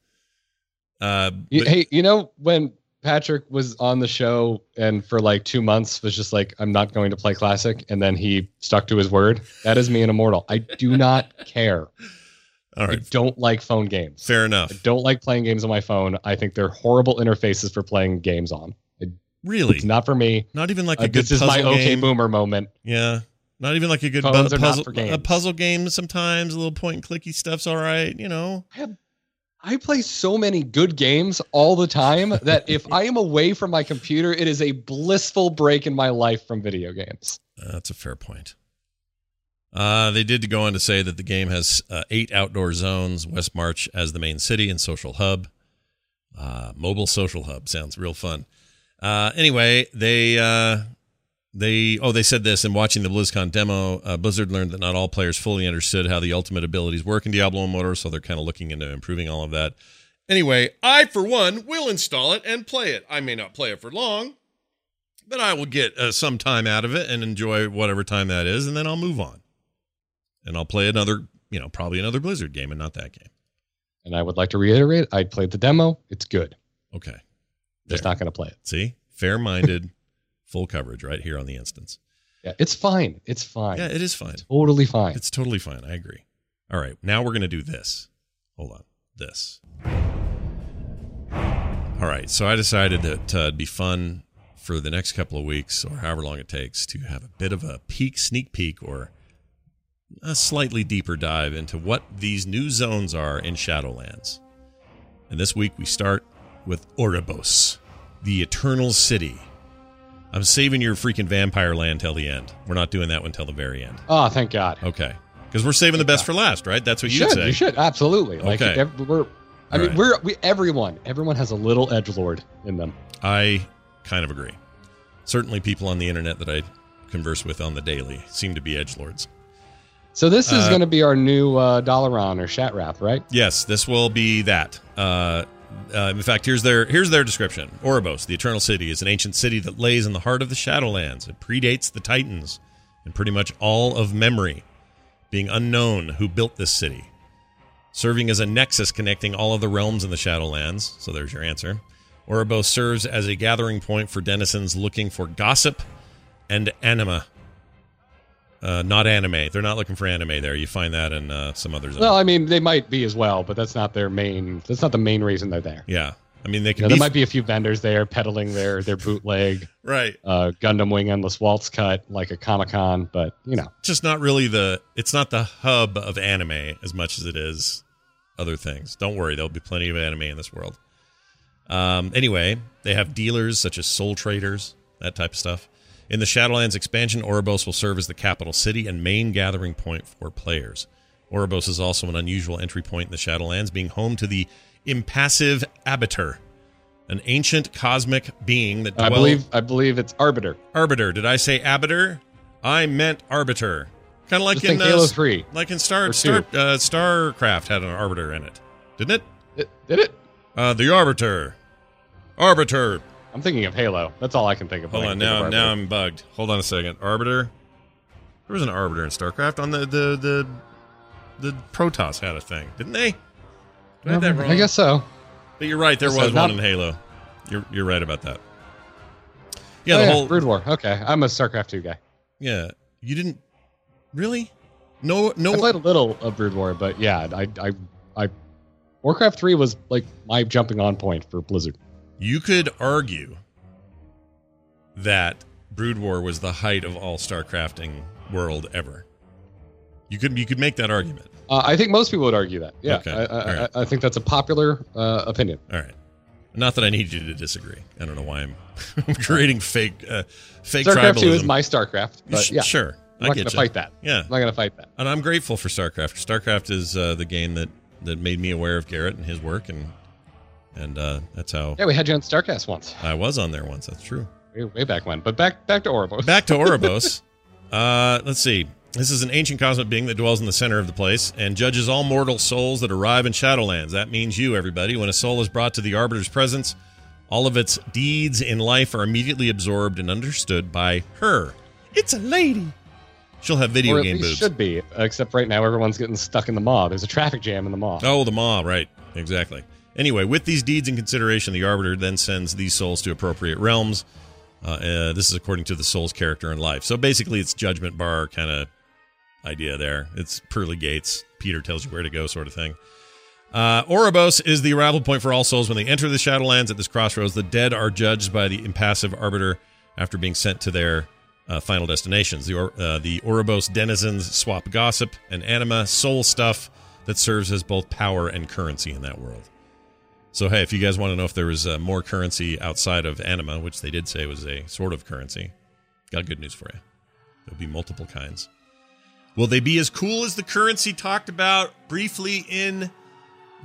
Speaker 1: Uh, but-
Speaker 3: hey, you know when Patrick was on the show and for like two months was just like, I'm not going to play classic, and then he stuck to his word. That is me and Immortal. I do not care.
Speaker 1: all
Speaker 3: I don't like phone games.
Speaker 1: fair enough.
Speaker 3: I don't like playing games on my phone. I think they're horrible interfaces for playing games on. It-
Speaker 1: Really,
Speaker 3: It's not for me.
Speaker 1: not even like a
Speaker 3: Uh,
Speaker 1: good
Speaker 3: this is my okay boomer moment.
Speaker 1: Yeah, not even like a good bu-
Speaker 3: Phones are not
Speaker 1: puzzle.
Speaker 3: for
Speaker 1: A puzzle game sometimes a little point and clicky stuff's all right. You know.
Speaker 3: I play so many good games all the time that if I am away from my computer, it is a blissful break in my life from video games.
Speaker 1: Uh, That's a fair point. Uh, they did go on to say that the game has uh, eight outdoor zones, Westmarch as the main city and social hub. Uh, mobile social hub sounds real fun. Uh, anyway, they uh, they oh they said this in watching the BlizzCon demo. Uh, Blizzard learned that not all players fully understood how the ultimate abilities work in Diablo Immortal, so they're kind of looking into improving all of that. Anyway, I for one will install it and play it. I may not play it for long, but I will get uh, some time out of it and enjoy whatever time that is, and then I'll move on. And I'll play another, you know, probably another Blizzard game and not that game.
Speaker 3: And I would like to reiterate I played the demo. It's good.
Speaker 1: Okay.
Speaker 3: Just not going to play it.
Speaker 1: See? Fair minded, full coverage right here on the instance.
Speaker 3: Yeah, it's fine. It's fine.
Speaker 1: Yeah, it is fine.
Speaker 3: Totally fine.
Speaker 1: It's totally fine. I agree. All right. Now we're going to do this. Hold on. This. All right. So I decided that uh, it'd be fun for the next couple of weeks or however long it takes to have a bit of a peek, sneak peek, or a slightly deeper dive into what these new zones are in Shadowlands. And this week we start with Oribos, the Eternal City. I'm saving your freaking vampire land till the end. We're not doing that one till the very end.
Speaker 3: oh, thank God.
Speaker 1: Okay. Because we're saving the best for last, right? That's what
Speaker 3: You should.
Speaker 1: say.
Speaker 3: You should. Absolutely. Like,
Speaker 1: Okay.
Speaker 3: we're, I
Speaker 1: All
Speaker 3: mean,
Speaker 1: right.
Speaker 3: we're, we, everyone, everyone has a little edge lord in them.
Speaker 1: I kind of agree. Certainly, people on the internet that I converse with on the daily seem to be edge lords.
Speaker 3: So this is
Speaker 1: Uh,
Speaker 3: going to be our new uh, Dalaran or Shattrath, right?
Speaker 1: Yes, this will be that. Uh, uh, in fact, here's their here's their description. Oribos, the Eternal City, is an ancient city that lays in the heart of the Shadowlands. It predates the Titans and pretty much all of memory, being unknown who built this city. Serving as a nexus connecting all of the realms in the Shadowlands. So there's your answer. Oribos serves as a gathering point for denizens looking for gossip and anima. Uh, not anime. They're not looking for anime there. You find that in uh, some others.
Speaker 3: Well, I mean, they might be as well, but that's not their main. That's not the main reason they're there.
Speaker 1: Yeah, I mean they
Speaker 3: You
Speaker 1: can
Speaker 3: know,
Speaker 1: be
Speaker 3: there might be a few vendors there peddling their their bootleg
Speaker 1: right.
Speaker 3: uh, Gundam Wing Endless Waltz cut like a Comic Con, but you know,
Speaker 1: Just not really the. It's not the hub of anime as much as it is other things. Don't worry, there'll be plenty of anime in this world. Um, anyway, they have dealers such as soul traders, that type of stuff. In the Shadowlands expansion, Oribos will serve as the capital city and main gathering point for players. Oribos is also an unusual entry point in the Shadowlands, being home to the impassive Arbiter, an ancient cosmic being that
Speaker 3: I believe I believe it's Arbiter.
Speaker 1: Arbiter. Did I say Arbiter? I meant Arbiter. Kind of like
Speaker 3: Just
Speaker 1: in
Speaker 3: think Halo
Speaker 1: uh,
Speaker 3: Three.
Speaker 1: like in Star Star uh, Starcraft had an Arbiter in it, didn't it?
Speaker 3: Did, did it?
Speaker 1: Uh, the Arbiter. Arbiter.
Speaker 3: I'm thinking of Halo. That's all I can think of.
Speaker 1: Hold on, now now I'm bugged. Hold on a second. Arbiter. There was an Arbiter in Starcraft. On the the the the Protoss had a thing, didn't they? Did I that wrong?
Speaker 3: I guess so.
Speaker 1: But you're right. There
Speaker 3: So
Speaker 1: was
Speaker 3: not-
Speaker 1: one in Halo. You're you're right about that. Yeah,
Speaker 3: Oh,
Speaker 1: the
Speaker 3: yeah,
Speaker 1: whole
Speaker 3: Brood War. Okay, I'm a StarCraft two guy.
Speaker 1: yeah. You didn't really no no
Speaker 3: I played a little of Brood War, but yeah, I I I Warcraft three was like my jumping on point for Blizzard.
Speaker 1: You could argue that Brood War was the height of all StarCrafting world ever. You could you could make that argument.
Speaker 3: Uh, I think most people would argue that. Yeah,
Speaker 1: Okay,
Speaker 3: I, I,
Speaker 1: right.
Speaker 3: I, I think that's a popular uh, opinion.
Speaker 1: All right. Not that I need you to disagree. I don't know why I'm, I'm creating fake uh, fake
Speaker 3: StarCraft two is
Speaker 1: tribalism.
Speaker 3: my StarCraft, but yeah,
Speaker 1: Sure,
Speaker 3: I'm not going to fight that.
Speaker 1: Yeah,
Speaker 3: I'm not going to fight that.
Speaker 1: and I'm grateful for StarCraft. StarCraft is uh, the game that that made me aware of Garrett and his work, and and uh, that's how
Speaker 3: Yeah, we had you on Starcast once,
Speaker 1: I was on there once. That's true.
Speaker 3: way, way back when. But back back to Orbo.
Speaker 1: Back to Ouroboros. uh, let's see. This is an ancient cosmic being that dwells in the center of the place and judges all mortal souls that arrive in Shadowlands. That means you, everybody. When a soul is brought to the Arbiter's presence, all of its deeds in life are immediately absorbed and understood by her. It's a lady. She'll have video
Speaker 3: or at
Speaker 1: game
Speaker 3: least
Speaker 1: boobs.
Speaker 3: should be. Except right now, everyone's getting stuck in the maw. There's a traffic jam in the maw.
Speaker 1: Oh, the maw, right. Exactly. Anyway, with these deeds in consideration, the Arbiter then sends these souls to appropriate realms. Uh, uh, this is according to the soul's character and life. So basically, it's Judgment Bar kind of idea there. It's pearly gates. Peter tells you where to go, sort of thing. Uh, Ouroboros is the arrival point for all souls when they enter the Shadowlands at this crossroads. The dead are judged by the impassive Arbiter after being sent to their uh, final destinations. The, uh, the Ouroboros denizens swap gossip and anima, soul stuff that serves as both power and currency in that world. So, hey, if you guys want to know if there was uh, more currency outside of anima, which they did say was a sort of currency, got good news for you. There'll be multiple kinds. Will they be as cool as the currency talked about briefly in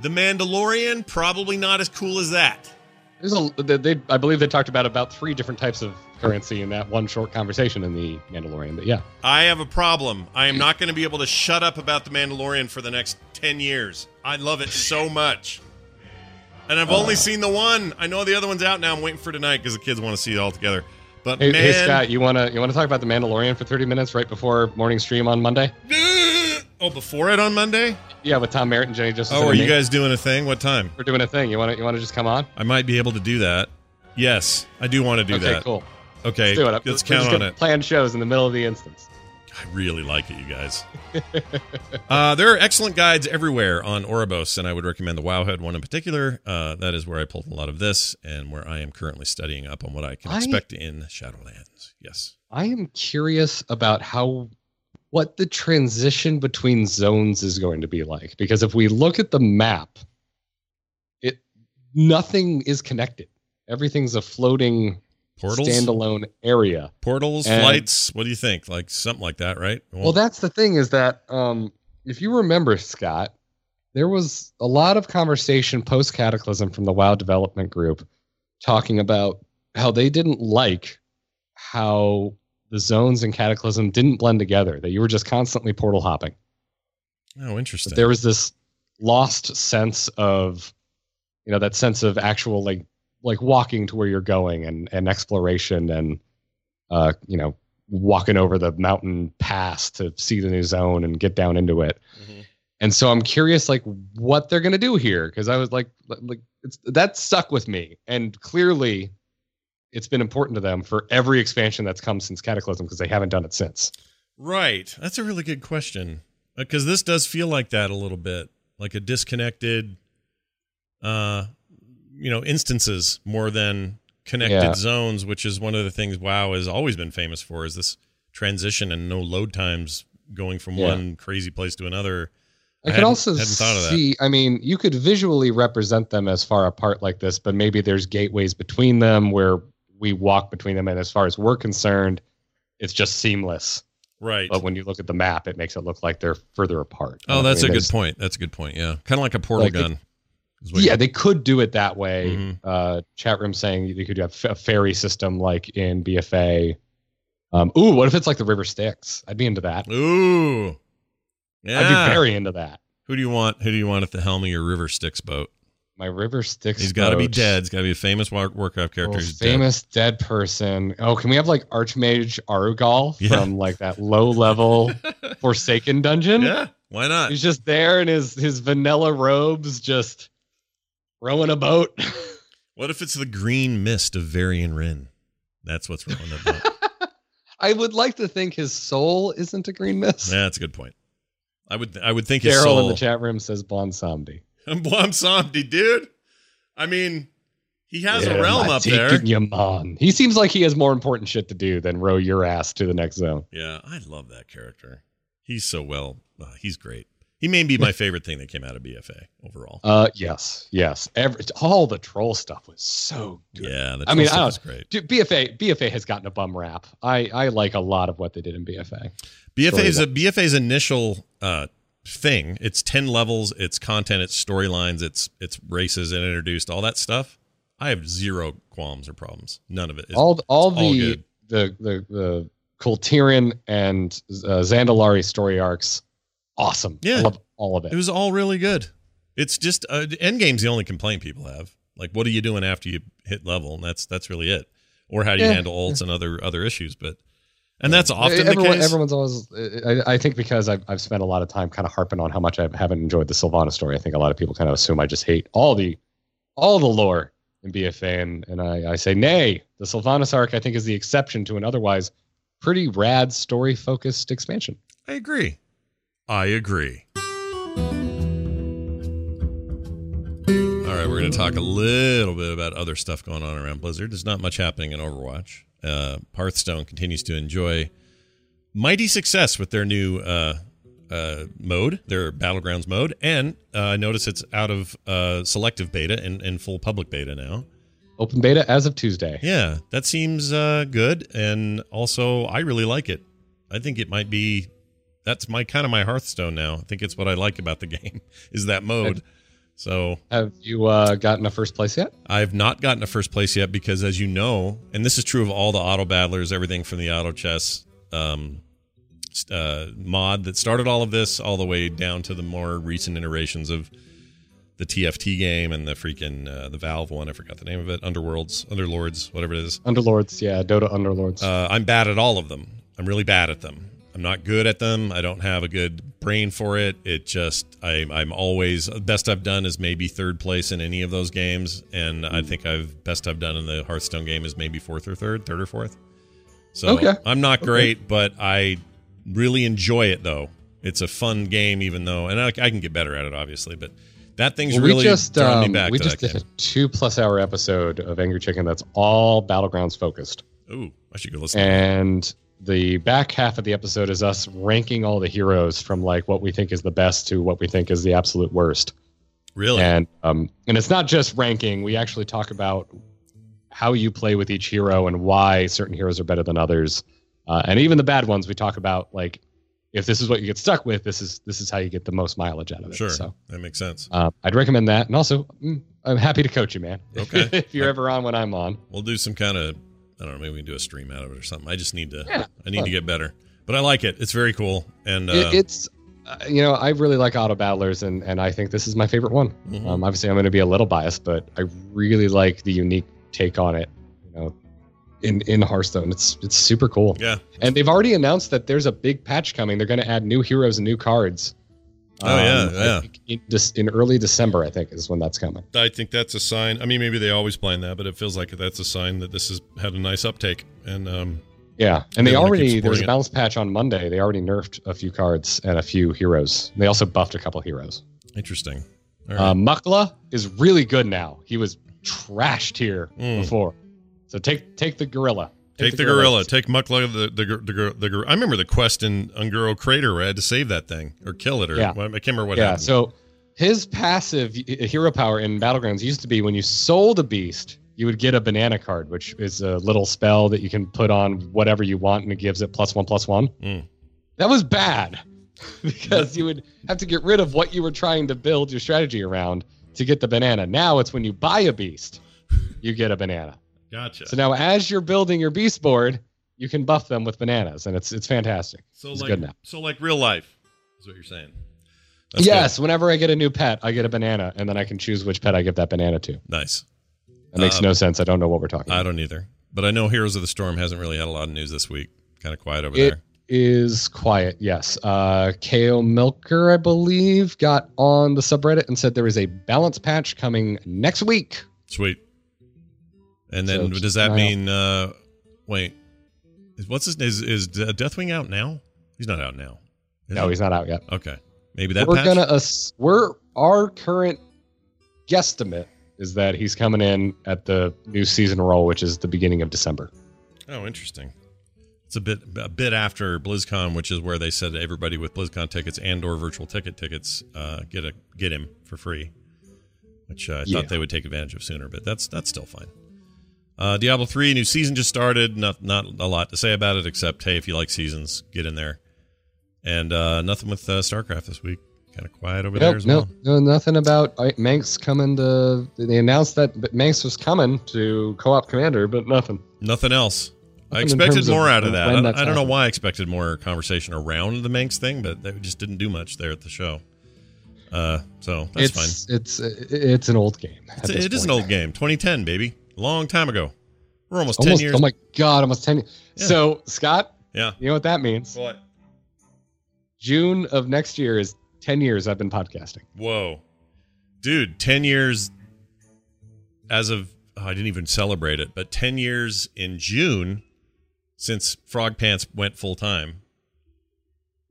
Speaker 1: The Mandalorian? Probably not as cool as that.
Speaker 3: There's a, they, they, I believe they talked about about three different types of currency in that one short conversation in the Mandalorian. But yeah,
Speaker 1: I have a problem. I am not going to be able to shut up about The Mandalorian for the next 10 years. I love it so much. And I've only uh-huh. seen the one. I know the other one's out now. I'm waiting for tonight because the kids want to see it all together. But
Speaker 3: hey,
Speaker 1: man,
Speaker 3: hey Scott, you wanna you wanna talk about the Mandalorian for 30 minutes right before morning stream on Monday?
Speaker 1: oh, before it on Monday?
Speaker 3: Yeah, with Tom Merritt and Jenny Justice.
Speaker 1: Oh, are you
Speaker 3: me.
Speaker 1: guys doing a thing? What time?
Speaker 3: We're doing a thing. You wanna you wanna just come on?
Speaker 1: I might be able to do that. Yes, I do want to do
Speaker 3: okay,
Speaker 1: that.
Speaker 3: cool.
Speaker 1: Okay,
Speaker 3: Let's do it.
Speaker 1: let's count
Speaker 3: just
Speaker 1: on it.
Speaker 3: Plan shows in the middle of the instance.
Speaker 1: I really like it, you guys. uh, there are excellent guides everywhere on Ouroboros, and I would recommend the Wowhead one in particular. Uh, that is where I pulled a lot of this, and where I am currently studying up on what I can
Speaker 3: I-
Speaker 1: expect in Shadowlands. Yes.
Speaker 3: I am curious about how what the transition between zones is going to be like because if we look at the map it nothing is connected everything's a floating
Speaker 1: Portals,
Speaker 3: standalone area
Speaker 1: portals,
Speaker 3: And-
Speaker 1: flights. What do you think? Like something like that, right?
Speaker 3: well that's the thing is that um if you remember scott there was a lot of conversation post cataclysm from the wow development group talking about how they didn't like how the zones and cataclysm didn't blend together that you were just constantly portal hopping
Speaker 1: oh, interesting.
Speaker 3: But there was this lost sense of you know that sense of actual like like walking to where you're going and and exploration and uh you know walking over the mountain pass to see the new zone and get down into it
Speaker 1: Mhm.
Speaker 3: and so i'm curious like what they're going to do here because i was like like it's that stuck with me and clearly it's been important to them for every expansion that's come since cataclysm because they haven't done it since
Speaker 1: Right. That's a really good question. Because this does feel like that a little bit, like a disconnected, uh, you know, instances more than connected
Speaker 3: Yeah.
Speaker 1: zones, which is one of the things WoW has always been famous for, is this transition and no load times going from
Speaker 3: Yeah.
Speaker 1: one crazy place to another.
Speaker 3: I,
Speaker 1: I
Speaker 3: could also
Speaker 1: hadn't thought of that.
Speaker 3: see. I mean, you could visually represent them as far apart like this, but maybe there's gateways between them where we walk between them, and as far as we're concerned, it's just seamless.
Speaker 1: Right.
Speaker 3: But when you look at the map, it makes it look like they're further apart.
Speaker 1: oh,
Speaker 3: I
Speaker 1: that's
Speaker 3: mean,
Speaker 1: a good point. That's a good point. Yeah. Kind of like a portal
Speaker 3: Like
Speaker 1: gun. what
Speaker 3: Yeah, they could do it that way.
Speaker 1: Mhm.
Speaker 3: Uh, chat room saying you could have a ferry system like in BFA. Um, ooh, what if it's like the River Styx? I'd be into that.
Speaker 1: Ooh. Yeah.
Speaker 3: I'd be very into that.
Speaker 1: Who do you want? Who do you want at the helm of your River Styx boat?
Speaker 3: My River Styx.
Speaker 1: He's got to be dead. He's got to be a famous War- Warcraft character.
Speaker 3: Oh,
Speaker 1: who's dead.
Speaker 3: famous dead. person. Oh, can we have like Archmage Arugal
Speaker 1: Yeah.
Speaker 3: from like that low level Forsaken dungeon?
Speaker 1: Yeah, why not?
Speaker 3: He's just there in his his vanilla robes, just rowing a boat.
Speaker 1: What if it's the green mist of Varian Wrynn? That's what's wrong with that.
Speaker 3: I would like to think his soul isn't a green mist.
Speaker 1: yeah, that's a good point. I would I would think his
Speaker 3: Daryl
Speaker 1: soul.
Speaker 3: in the chat room says Bwonsamdi.
Speaker 1: Bwonsamdi, dude. I mean, he has a realm up there.
Speaker 3: you on. He seems like he has more important shit to do than row your ass to the next zone.
Speaker 1: Yeah, I love that character. He's so well. uh, he's great. He may be my favorite thing that came out of BFA overall.
Speaker 3: Uh, yes, yes. Every all the troll stuff was so good.
Speaker 1: yeah, the
Speaker 3: I mean, I
Speaker 1: stuff great.
Speaker 3: Dude, BFA BFA has gotten a bum rap. I I like a lot of what they did in BFA.
Speaker 1: BFA's a, BFA's initial uh, thing. It's ten levels. It's content. It's storylines. It's it's races and introduced all that stuff. I have zero qualms or problems. None of it. Is,
Speaker 3: all all
Speaker 1: it's all
Speaker 3: the, the the the Kul Tiran and uh, Zandalari story arcs, awesome.
Speaker 1: Yeah.
Speaker 3: I love all of it.
Speaker 1: it was all really good. It's just uh, Endgame's the only complaint people have. Like, what are you doing after you hit level? And that's that's really it. Or how do you
Speaker 3: Yeah.
Speaker 1: handle ults and other other issues? But and that's often
Speaker 3: Everyone,
Speaker 1: the case.
Speaker 3: Everyone's always. I, I think because I've I've spent a lot of time kind of harping on how much I haven't enjoyed the Sylvana story. I think a lot of people kind of assume I just hate all the all the lore in BFA, and and I, I say nay. The Sylvanas arc I think is the exception to an otherwise pretty rad story focused expansion.
Speaker 1: I agree. I agree. All right, we're going to talk a little bit about other stuff going on around Blizzard. There's not much happening in Overwatch. Uh, Hearthstone continues to enjoy mighty success with their new uh, uh, mode, their Battlegrounds mode, and uh, I notice it's out of uh, selective beta and, and full public beta now.
Speaker 3: Open beta as of Tuesday.
Speaker 1: Yeah, that seems uh, good, and also I really like it. I think it might be that's my kind of my Hearthstone now. I think it's what I like about the game is that mode. So
Speaker 3: Have you uh, gotten a first place yet?
Speaker 1: I've not gotten a first place yet because, as you know, and this is true of all the auto battlers, everything from the auto chess um, uh, mod that started all of this, all the way down to the more recent iterations of the TFT game and the freaking uh, the Valve one. I forgot the name of it. Underworlds, Underlords, whatever it is.
Speaker 3: Underlords, yeah, Dota Underlords.
Speaker 1: Uh, I'm bad at all of them. I'm really bad at them. I'm not good at them. I don't have a good brain for it. It just I, I'm always best I've done is maybe third place in any of those games, and I think I've best I've done in the Hearthstone game is maybe fourth or third, third or fourth. So
Speaker 3: Okay.
Speaker 1: I'm not great, but I really enjoy it though. It's a fun game, even though, and I, I can get better at it, obviously. But that thing's
Speaker 3: Well,
Speaker 1: really
Speaker 3: we just
Speaker 1: drawn
Speaker 3: um,
Speaker 1: me back
Speaker 3: we just did
Speaker 1: game.
Speaker 3: a two plus hour episode of Angry Chicken that's all battlegrounds focused,
Speaker 1: Ooh, I should go listen.
Speaker 3: and the back half of the episode is us ranking all the heroes from like what we think is the best to what we think is the absolute worst.
Speaker 1: really?
Speaker 3: And um, and it's not just ranking. We actually talk about how you play with each hero and why certain heroes are better than others, uh, and even the bad ones. We talk about like if this is what you get stuck with, this is this is how you get the most mileage out of it.
Speaker 1: sure,
Speaker 3: So
Speaker 1: that makes sense.
Speaker 3: uh, I'd recommend that, and also mm, I'm happy to coach you, man.
Speaker 1: Okay.
Speaker 3: if you're ever on when I'm on.
Speaker 1: We'll do some kind of I don't know, maybe we can do a stream out of it or something. I just need to
Speaker 3: Yeah,
Speaker 1: I need
Speaker 3: fun.
Speaker 1: to get better. But I like it. It's very cool. And uh,
Speaker 3: It, it's uh, you know I really like auto battlers, and and I think this is my favorite one.
Speaker 1: Mhm.
Speaker 3: Um, obviously, I'm going to be a little biased, but I really like the unique take on it. You know, in in Hearthstone, it's it's super cool.
Speaker 1: yeah.
Speaker 3: And they've already announced that there's a big patch coming. They're going to add new heroes and new cards.
Speaker 1: Oh, yeah,
Speaker 3: I
Speaker 1: yeah.
Speaker 3: In, this, in early December, I think is when that's coming.
Speaker 1: I think that's a sign. I mean, maybe they always plan that, but it feels like that's a sign that this has had a nice uptake. And um,
Speaker 3: Yeah, and they
Speaker 1: They
Speaker 3: already
Speaker 1: there's
Speaker 3: a balance patch on Monday. They already nerfed a few cards and a few heroes. They also buffed a couple heroes.
Speaker 1: interesting. All right.
Speaker 3: Uh, Mukla is really good now. He was trashed here
Speaker 1: Mm.
Speaker 3: before. So take take the gorilla.
Speaker 1: Take the gorilla. Take Mukla. The the the, the, the, I remember the quest in Un'Goro Crater where I had to save that thing or kill it or
Speaker 3: Yeah.
Speaker 1: I can't remember what
Speaker 3: yeah.
Speaker 1: happened.
Speaker 3: So his passive hero power in battlegrounds used to be when you sold a beast, you would get a banana card, which is a little spell that you can put on whatever you want, and it gives it plus one plus one.
Speaker 1: Mm.
Speaker 3: That was bad because you would have to get rid of what you were trying to build your strategy around to get the banana. Now it's when you buy a beast, you get a banana.
Speaker 1: Gotcha.
Speaker 3: So now, as you're building your beast board, you can buff them with bananas, and it's it's fantastic.
Speaker 1: So
Speaker 3: it's
Speaker 1: like
Speaker 3: good now.
Speaker 1: so like real life is what you're saying. That's
Speaker 3: yes, whenever I get a new pet, I get a banana, and then I can choose which pet I give that banana to.
Speaker 1: Nice.
Speaker 3: That makes
Speaker 1: Um,
Speaker 3: no sense. I don't know what we're talking
Speaker 1: I
Speaker 3: about.
Speaker 1: don't either. But I know Heroes of the Storm hasn't really had a lot of news this week. Kind of quiet over
Speaker 3: It
Speaker 1: there.
Speaker 3: is quiet, yes. Uh, Kaeo Milker, I believe, got on the subreddit and said there is a balance patch coming next week.
Speaker 1: Sweet. And then
Speaker 3: So
Speaker 1: does that mean uh Wait, is, what's his is is Deathwing out now? He's not out now.
Speaker 3: No,
Speaker 1: he?
Speaker 3: he's not out yet.
Speaker 1: okay. Maybe that
Speaker 3: we're
Speaker 1: patch?
Speaker 3: gonna ass- we're our current guesstimate is that he's coming in at the new season roll, which is the beginning of December.
Speaker 1: Oh, interesting. It's a bit a bit after BlizzCon, which is where they said everybody with BlizzCon tickets and or virtual ticket tickets uh, get a get him for free, which uh, I
Speaker 3: Yeah.
Speaker 1: thought they would take advantage of sooner. But that's that's still fine. Uh, Diablo three new season just started. Not not a lot to say about it except hey, if you like seasons, get in there. And uh, nothing with uh, StarCraft this week. Kind of quiet over there as
Speaker 3: no,
Speaker 1: well.
Speaker 3: no, nothing about uh, Mengsk coming to. They announced that Mengsk was coming to co-op commander, but nothing.
Speaker 1: Nothing else. I
Speaker 3: Nothing in
Speaker 1: expected
Speaker 3: terms of
Speaker 1: more out of that. I,
Speaker 3: when
Speaker 1: don't-
Speaker 3: that's
Speaker 1: I don't know why I expected more conversation around the Mengsk thing, but they just didn't do much there at the show. Uh, so that's fine.
Speaker 3: it's it's it's an old game.
Speaker 1: It's, it is an old game. 2010, baby. Long time ago. We're almost,
Speaker 3: Almost,
Speaker 1: 10 years.
Speaker 3: oh my god, almost ten. years.
Speaker 1: Yeah.
Speaker 3: So Scott,
Speaker 1: yeah.
Speaker 3: you know what that means?
Speaker 1: What?
Speaker 3: June of next year is ten years I've been podcasting.
Speaker 1: Whoa. Dude, 10 years as of, oh, I didn't even celebrate it, but 10 years in June since Frog Pants went full time.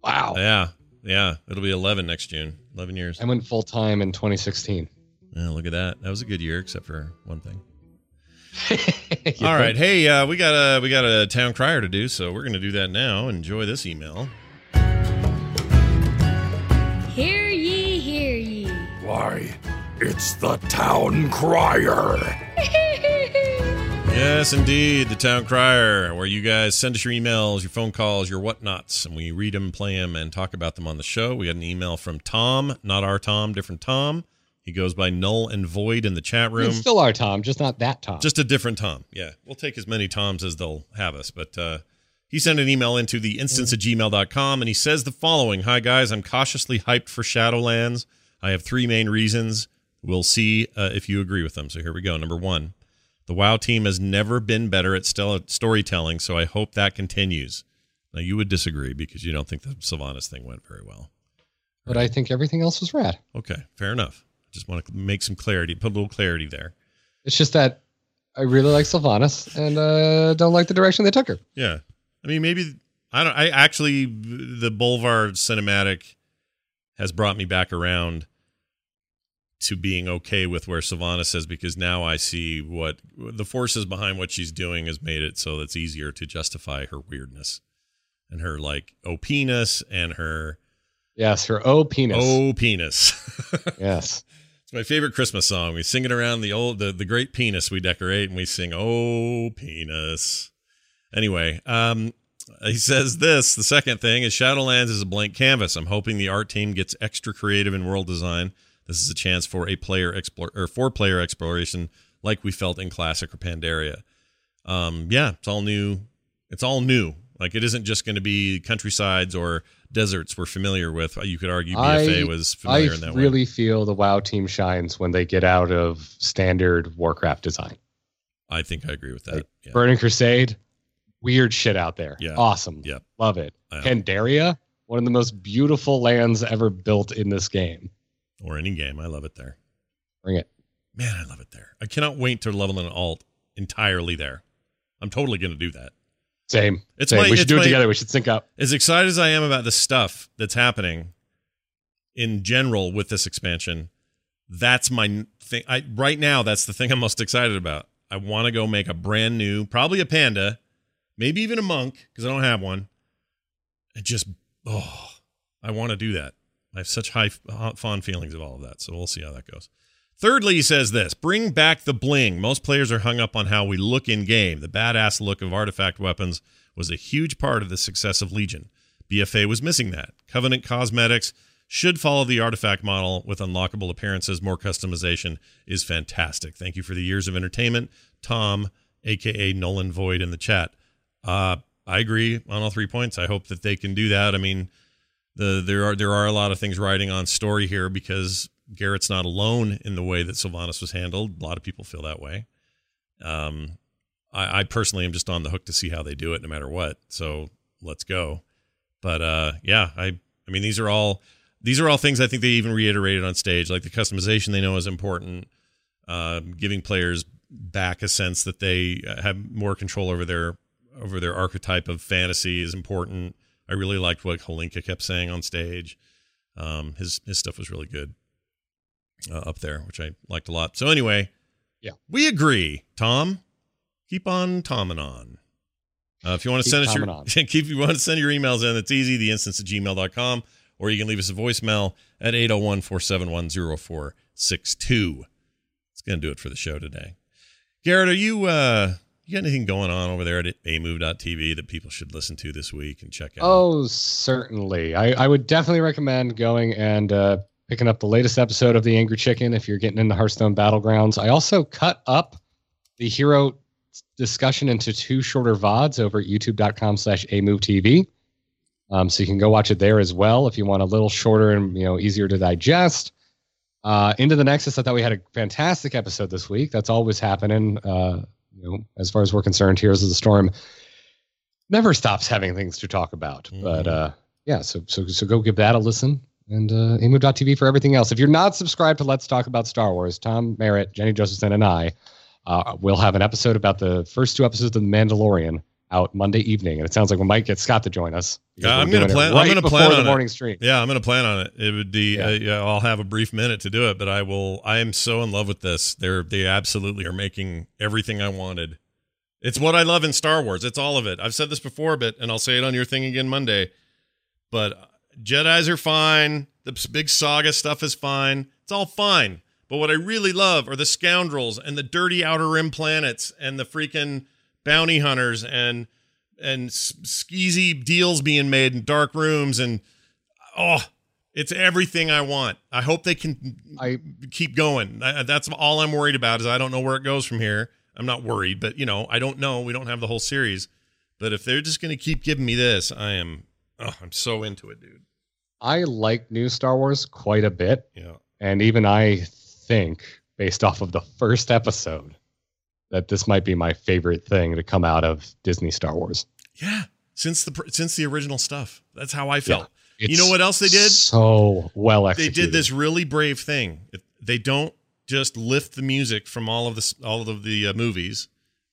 Speaker 3: Wow.
Speaker 1: Yeah. Yeah. It'll be 11 next June. 11 years.
Speaker 3: I went full time in 2016.
Speaker 1: Yeah, look at that. That was a good year, except for one thing.
Speaker 3: You
Speaker 1: All right, hey, uh, we got a we got a town crier to do, so we're going to do that now. Enjoy this email.
Speaker 4: Hear ye, hear ye.
Speaker 2: Why, it's the town crier.
Speaker 1: Yes, indeed, the town crier, where you guys send us your emails, your phone calls, your whatnots, and we read them, play them, and talk about them on the show. We got an email from Tom, not our Tom, different Tom. He goes by Null and Void in the chat room.
Speaker 3: It's still our Tom, just not that Tom.
Speaker 1: Just a different Tom. Yeah. We'll take as many Toms as they'll have us. But uh, he sent an email into the instance at gmail.com and he says the following Hi, guys. I'm cautiously hyped for Shadowlands. I have three main reasons. We'll see uh, if you agree with them. So here we go. Number one, the WoW team has never been better at storytelling, so I hope that continues. Now, you would disagree because you don't think the Sylvanas thing went very well.
Speaker 3: but I think everything else was rad.
Speaker 1: Okay, fair enough. Just want to make some clarity, put a little clarity there.
Speaker 3: It's just that I really like Sylvanas and uh, don't like the direction they took her.
Speaker 1: Yeah, I mean, maybe I don't. I actually the Bolvar cinematic has brought me back around to being okay with where Sylvanas says because now I see what the forces behind what she's doing has made it so it's easier to justify her weirdness and her like OP-ness and her
Speaker 3: Yes, her O penis.
Speaker 1: oh penis.
Speaker 3: Yes.
Speaker 1: It's my favorite Christmas song. We sing it around the old the, the great penis we decorate and we sing oh penis. Anyway, um he says this, the second thing is Shadowlands is a blank canvas. I'm hoping the art team gets extra creative in world design. This is a chance for a player explore or for player exploration like we felt in classic or Pandaria. Um yeah, it's all new. It's all new. Like it isn't just going to be countrysides or deserts we're familiar with. You could argue BFA
Speaker 3: I-
Speaker 1: was
Speaker 3: I
Speaker 1: familiar in that way.
Speaker 3: I really feel the WoW team shines when they get out of standard Warcraft design.
Speaker 1: I think I agree with that.
Speaker 3: Like,
Speaker 1: yeah.
Speaker 3: Burning Crusade, weird shit out there.
Speaker 1: Yeah.
Speaker 3: Awesome.
Speaker 1: Yep.
Speaker 3: Love it.
Speaker 1: Yeah.
Speaker 3: Pandaria, one of the most beautiful lands ever built in this game.
Speaker 1: or any game. I love it there.
Speaker 3: Bring it.
Speaker 1: Man, I love it there. I cannot wait to level an alt entirely there. I'm totally going to do that.
Speaker 3: Same.
Speaker 1: It's
Speaker 3: Same.
Speaker 1: my-
Speaker 3: we should do
Speaker 1: my-
Speaker 3: it together. We should sync up.
Speaker 1: As excited as I am about the stuff that's happening in general with this expansion, that's my thing. I right now that's the thing I'm most excited about. I want to go make a brand new, probably a panda, maybe even a monk because I don't have one. And just oh, I want to do that. I have such high uh, fond feelings of all of that. So we'll see how that goes. Thirdly, he says this bring back the bling. Most players are hung up on how we look in game. The badass look of artifact weapons was a huge part of the success of Legion. BFA was missing that. Covenant cosmetics should follow the artifact model with unlockable appearances. More customization is fantastic. Thank you for the years of entertainment. Tom, aka Null and Void, in the chat. Uh, I agree on all three points. I hope that they can do that. I mean, the there are there are a lot of things riding on story here because Garrett's not alone in the way that Sylvanas was handled. A lot of people feel that way. Um, I, I personally am just on the hook to see how they do it, no matter what. So let's go. But uh, yeah, I I mean these are all these are all things I think they even reiterated on stage, like the customization they know is important, uh, giving players back a sense that they uh, have more control over their over their archetype of fantasy is important. I really liked what Holinka kept saying on stage. Um, his his stuff was really good uh, up there, which I liked a lot. So anyway,
Speaker 3: Yeah.
Speaker 1: we agree. Tom, keep on Toming on. Uh, if you want to
Speaker 3: Keep
Speaker 1: send us your
Speaker 3: on.
Speaker 1: keep you want to send your emails in, it's easy. The instance at gmail.com, or you can leave us a voicemail at 801-471-0462. It's gonna do it for the show today. Garrett, are you uh you got anything going on over there at amove.tv that people should listen to this week and check out?
Speaker 3: Oh, certainly. I, I would definitely recommend going and uh, picking up the latest episode of The Angry Chicken if you're getting into Hearthstone Battlegrounds. I also cut up the hero discussion into two shorter VODs over at youtube.com slash amovetv. Um, so you can go watch it there as well if you want a little shorter and you know easier to digest. Uh, into the Nexus, I thought we had a fantastic episode this week. That's always happening. Uh, you know, as far as we're concerned, Heroes of the Storm never stops having things to talk about. But uh, yeah, so so so go give that a listen and uh, amove.tv for everything else. If you're not subscribed to Let's Talk About Star Wars, Tom Merritt, Jenny Josephson, and I uh, will have an episode about the first two episodes of The Mandalorian out Monday evening, and it sounds like we might get Scott to join us.
Speaker 1: Yeah, I'm gonna
Speaker 3: doing it
Speaker 1: plan- I'm gonna
Speaker 3: before
Speaker 1: plan
Speaker 3: the
Speaker 1: on it.
Speaker 3: morning stream.
Speaker 1: Yeah, I'm going to plan on it. It would be.
Speaker 3: Yeah.
Speaker 1: Uh, yeah, I'll have a brief minute to do it, but I will. I am so in love with this. They're they absolutely are making everything I wanted. It's what I love in Star Wars. It's all of it. I've said this before, but and I'll say it on your thing again Monday. But Jedi's are fine. The big saga stuff is fine. It's all fine. But what I really love are the scoundrels and the dirty outer rim planets and the freaking bounty hunters and and skeezy deals being made in dark rooms and oh, it's everything I want. I hope they can
Speaker 3: I
Speaker 1: keep going. I, that's all I'm worried about is I don't know where it goes from here. I'm not worried, but you know, I don't know. We don't have the whole series. But if they're just going to keep giving me this, I am oh, I'm so into it, dude.
Speaker 3: I like new Star Wars quite a bit.
Speaker 1: Yeah.
Speaker 3: And even I think, based off of the first episode, that this might be my favorite thing to come out of Disney Star Wars.
Speaker 1: Yeah. Since the since the original stuff. That's how I felt.
Speaker 3: It's
Speaker 1: You know what else they did?
Speaker 3: So well
Speaker 1: They did this really brave thing. They don't just lift the music from all of the all of the uh, movies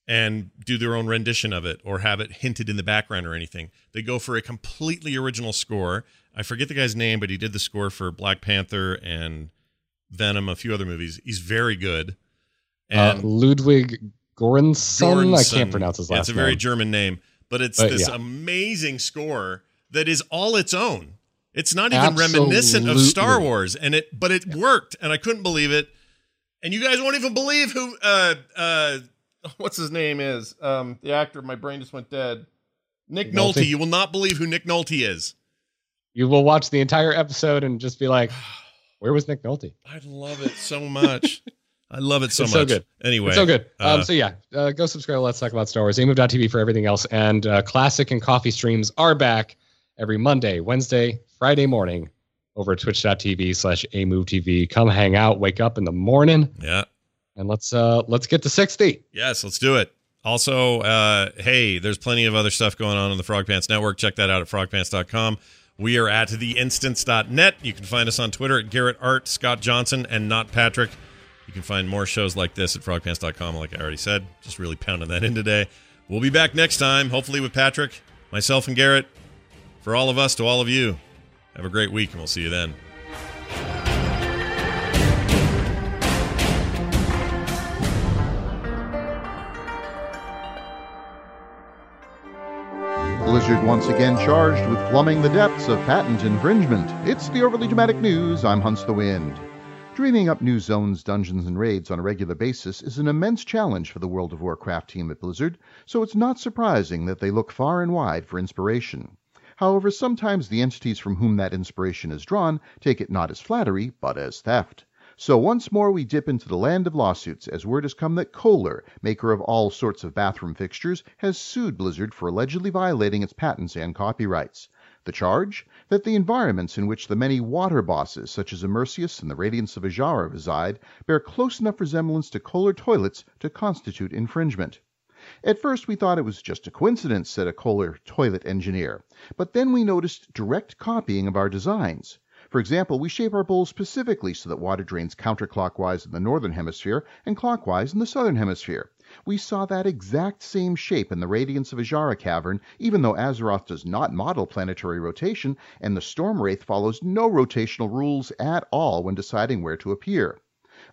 Speaker 1: and do their own rendition of it or have it hinted in the background or anything. They go for a completely original score. I forget the guy's name, but he did the score for Black Panther and Venom, a few other movies. He's very good.
Speaker 3: uh,
Speaker 1: And
Speaker 3: Ludwig Göransson. I can't pronounce his
Speaker 1: Yeah,
Speaker 3: last
Speaker 1: It's a very
Speaker 3: name.
Speaker 1: German name, but it's
Speaker 3: But,
Speaker 1: this
Speaker 3: yeah.
Speaker 1: amazing score that is all its own. It's not even reminiscent of Star Wars, and it but it worked, and I couldn't believe it. And you guys won't even believe who uh uh what's his name is um the actor. My brain just went dead. Nick
Speaker 3: Nick
Speaker 1: Nolte.
Speaker 3: Nolte?
Speaker 1: You will not believe who Nick Nolte is.
Speaker 3: You will watch the entire episode and just be like, "Where was Nick Nolte?"
Speaker 1: I love it so much. I love it so
Speaker 3: It's
Speaker 1: much.
Speaker 3: so good.
Speaker 1: Anyway,
Speaker 3: It's so good. Um,
Speaker 1: uh,
Speaker 3: so yeah, uh, go subscribe. Let's talk about Star Wars. Amove.tv for everything else. And uh, classic and coffee streams are back every Monday, Wednesday, Friday morning over at twitch.tv slash amovetv. Come hang out, wake up in the morning,
Speaker 1: yeah.
Speaker 3: and let's uh let's get to 60.
Speaker 1: Yes, let's do it. Also, uh, hey, there's plenty of other stuff going on in the Frog Pants Network. Check that out at frogpants.com. We are at theinstance.net. You can find us on Twitter at Garrett Art, Scott Johnson, and not Patrick. You can find more shows like this at frogpants.com, like I already said. Just really pounding that in today. We'll be back next time, hopefully with Patrick, myself, and Garrett. For all of us, to all of you, have a great week, and we'll see you then.
Speaker 5: Blizzard once again charged with plumbing the depths of patent infringement. It's the overly dramatic news. I'm Hunts the Wind. Dreaming up new zones, dungeons, and raids on a regular basis is an immense challenge for the World of Warcraft team at Blizzard, so it's not surprising that they look far and wide for inspiration. However, sometimes the entities from whom that inspiration is drawn take it not as flattery, but as theft. So once more we dip into the land of lawsuits as word has come that Kohler, maker of all sorts of bathroom fixtures, has sued Blizzard for allegedly violating its patents and copyrights. The charge? That the environments in which the many water bosses, such as Immerseus and the Radiance of Azshara, reside, bear close enough resemblance to Kohler toilets to constitute infringement. At first, we thought it was just a coincidence, said a Kohler toilet engineer. But then we noticed direct copying of our designs. For example, we shape our bowls specifically so that water drains counterclockwise in the northern hemisphere and clockwise in the southern hemisphere. We saw that exact same shape in the radiance of Azshara Cavern, even though Azeroth does not model planetary rotation, and the Storm Wraith follows no rotational rules at all when deciding where to appear.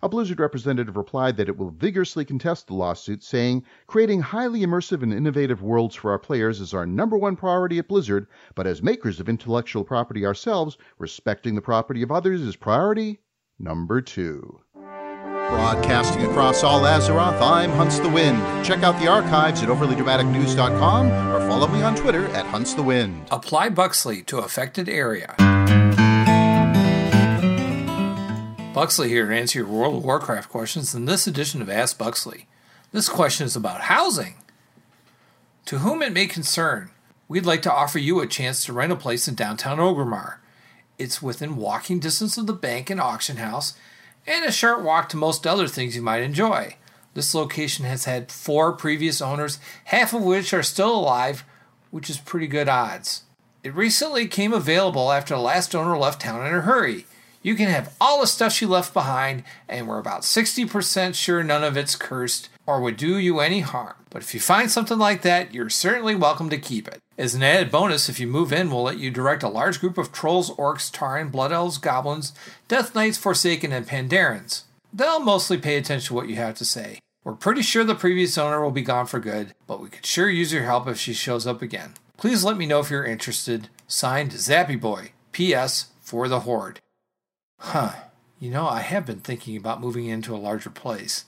Speaker 5: A Blizzard representative replied that it will vigorously contest the lawsuit, saying, Creating highly immersive and innovative worlds for our players is our number one priority at Blizzard, but as makers of intellectual property ourselves, respecting the property of others is priority number two. Broadcasting across all Azeroth, I'm Hunts the Wind. Check out the archives at overlydramaticnews.com or follow me on Twitter at Hunts the Wind.
Speaker 6: Apply Buxley to affected area. Buxley here to answer your World of Warcraft questions in this edition of Ask Buxley. This question is about housing. To whom it may concern, we'd like to offer you a chance to rent a place in downtown Orgrimmar. It's within walking distance of the bank and auction house, and a short walk to most other things you might enjoy. This location has had four previous owners, half of which are still alive, which is pretty good odds. It recently came available after the last owner left town in a hurry. You can have all the stuff she left behind, and we're about 60% sure none of it's cursed or would do you any harm. But if you find something like that, you're certainly welcome to keep it. As an added bonus, if you move in, we'll let you direct a large group of trolls, orcs, tauren, blood elves, goblins, death knights, forsaken, and pandaren. They'll mostly pay attention to what you have to say. We're pretty sure the previous owner will be gone for good, but we could sure use your help if she shows up again. Please let me know if you're interested. Signed, Zappy Boy. P.S. For the Horde. Huh. You know, I have been thinking about moving into a larger place.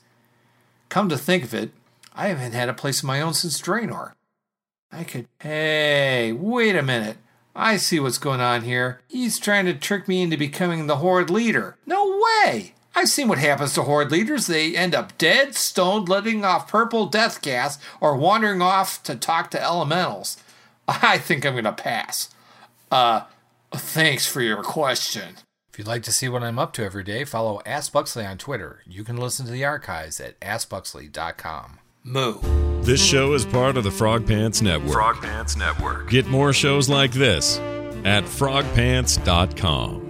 Speaker 6: Come to think of it, I haven't had a place of my own since Draenor. I could. Hey, wait a minute. I see what's going on here. He's trying to trick me into becoming the Horde leader. No way! I've seen what happens to Horde leaders. They end up dead, stoned, letting off purple death gas, or wandering off to talk to elementals. I think I'm gonna pass. Uh, thanks for your question. If you'd like to see what I'm up to every day, follow Ask Buxley on Twitter. You can listen to the archives at AskBuxley.com. Moo.
Speaker 1: This show is part of the Frog Pants Network.
Speaker 2: Frog Pants Network.
Speaker 1: Get more shows like this at frogpants.com.